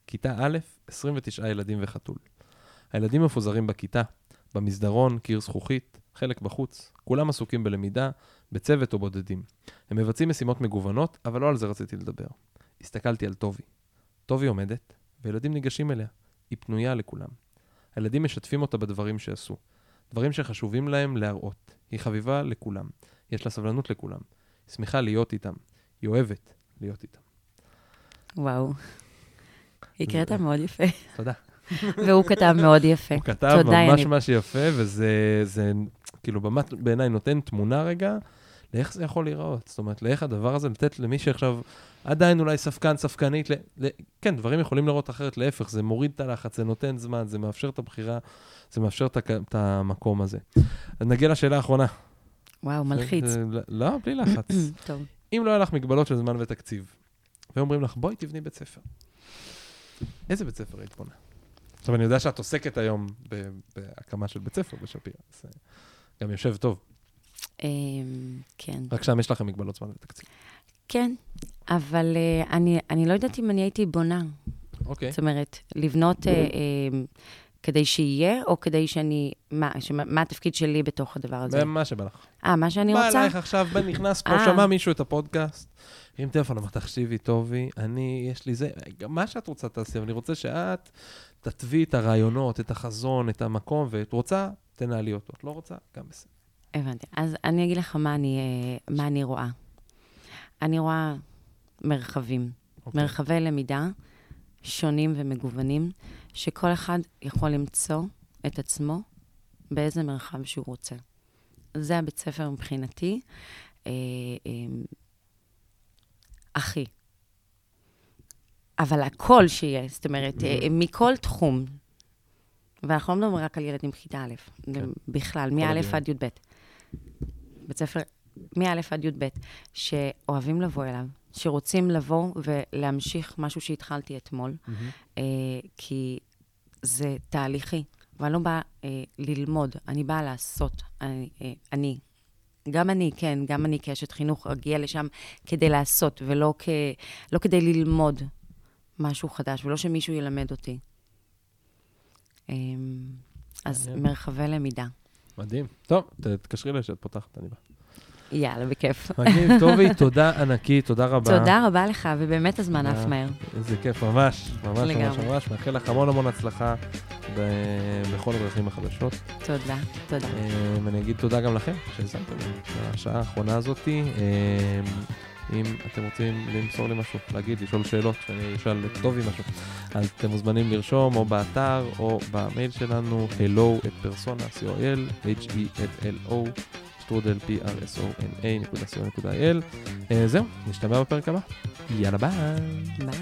C: כיתה א', 29 ילדים וחתול. הילדים מפוזרים בכיתה, במסדרון, קיר זכוכית, חלק בחוץ, כולם עסוקים בלמידה, בצוות או בודדים. הם מבצעים משימות מגוונות, אבל לא על זה רציתי לדבר. הסתכלתי על טובי. טובי עומדת, וילדים ניגשים אליה. היא פנויה לכולם. הילדים משתפים אותה בדברים שעשו. דברים שחשובים להם להראות. היא חביבה לכולם. יש לה סבלנות לכולם. היא שמחה להיות איתם. היא אוהבת להיות איתם.
B: וואו. הקראת מאוד יפה.
C: תודה.
B: והוא כתב מאוד יפה.
C: הוא כתב
B: תודה,
C: ממש
B: יניב.
C: ממש יפה, וזה זה, כאילו באמת בעיניי נותן תמונה רגע לאיך זה יכול להיראות. זאת אומרת, לאיך הדבר הזה לתת למי שעכשיו עדיין אולי ספקן, ספקנית, ל, ל, כן, דברים יכולים להיראות אחרת, להפך, זה מוריד את הלחץ, זה נותן זמן, זה מאפשר את הבחירה, זה מאפשר את, הכ- את המקום הזה. אז נגיע לשאלה האחרונה.
B: וואו, מלחיץ.
C: זה- לא, בלי לחץ.
B: טוב.
C: אם לא היה לך מגבלות של זמן ותקציב, ואומרים לך, בואי תבני בית ספר, איזה בית ספר היית בונה? עכשיו, אני יודע שאת עוסקת היום בהקמה של בית ספר בשפיר, אז אה, גם יושב טוב.
B: אמ, כן.
C: רק שם יש לכם מגבלות זמן ותקציב.
B: כן, אבל אה, אני, לא יודעת אם אני הייתי בונה.
C: אוקיי.
B: זאת אומרת, לבנות אה, אה, כדי שיהיה, או כדי שאני... מה, שמה, מה התפקיד שלי בתוך הדבר הזה?
C: מה שבא לך.
B: אה, מה שאני
C: בא
B: רוצה?
C: אלייך עכשיו, בא נכנס פה,
B: אה.
C: שמע מישהו את הפודקאסט, הרים טלפון, אמר, תקשיבי, טובי, אני, יש לי זה, גם מה שאת רוצה תעשי, אבל אני רוצה שאת תתווי את הרעיונות, את החזון, את המקום, ואת רוצה, תנהלי אותו. את לא רוצה, גם בסדר.
B: הבנתי. אז אני אגיד לך מה אני, אה, מה אני רואה. אני רואה מרחבים,
C: אוקיי.
B: מרחבי למידה שונים ומגוונים, שכל אחד יכול למצוא את עצמו באיזה מרחב שהוא רוצה. זה הבית ספר מבחינתי, אה, אה, אחי. אבל הכל שיש, זאת אומרת, אה, מכל תחום, ואנחנו לא מדברים רק על ילדים בכיתה א',
C: כן.
B: בכלל,
C: כל
B: מא'. עד י"ב. בית ספר מא' עד י"ב, שאוהבים לבוא אליו, שרוצים לבוא ולהמשיך משהו שהתחלתי אתמול,
C: מהמם.
B: אה, כי זה תהליכי, ואני לא באה אה, ללמוד, אני באה לעשות. אני, אה, אני, גם אני, כן, גם אני כאשת חינוך אגיע לשם כדי לעשות, ולא כ, לא כדי ללמוד משהו חדש, ולא שמישהו ילמד אותי. אה, אז. מרחבי למידה.
C: מדהים. טוב, תתקשרי אליי שאת פותחת, אני בא.
B: יאללה, בכיף.
C: מגניב, טובי, תודה ענקית, תודה רבה.
B: תודה רבה לך, ובאמת הזמן. עף מהר.
C: איזה כיף, ממש, ממש, ממש. ממש. מאחל לך המון המון הצלחה בכל הדרכים החדשות.
B: תודה, תודה.
C: אמ, אני אגיד תודה גם לכם שהאזנתם לשעה האחרונה הזאת. אמ, אם אתם רוצים למסור לי משהו, להגיד, לשאול שאלות, שאני אשאל את טובי משהו, אז אתם מוזמנים לרשום או באתר או במייל שלנו, hello את פרסונה, co.il, h-e-l-l-o, שטרודל p-r-s-o-n-a.co.il. אה, זהו, נשתמע בפרק הבא. יאללה ביי.
B: ביי.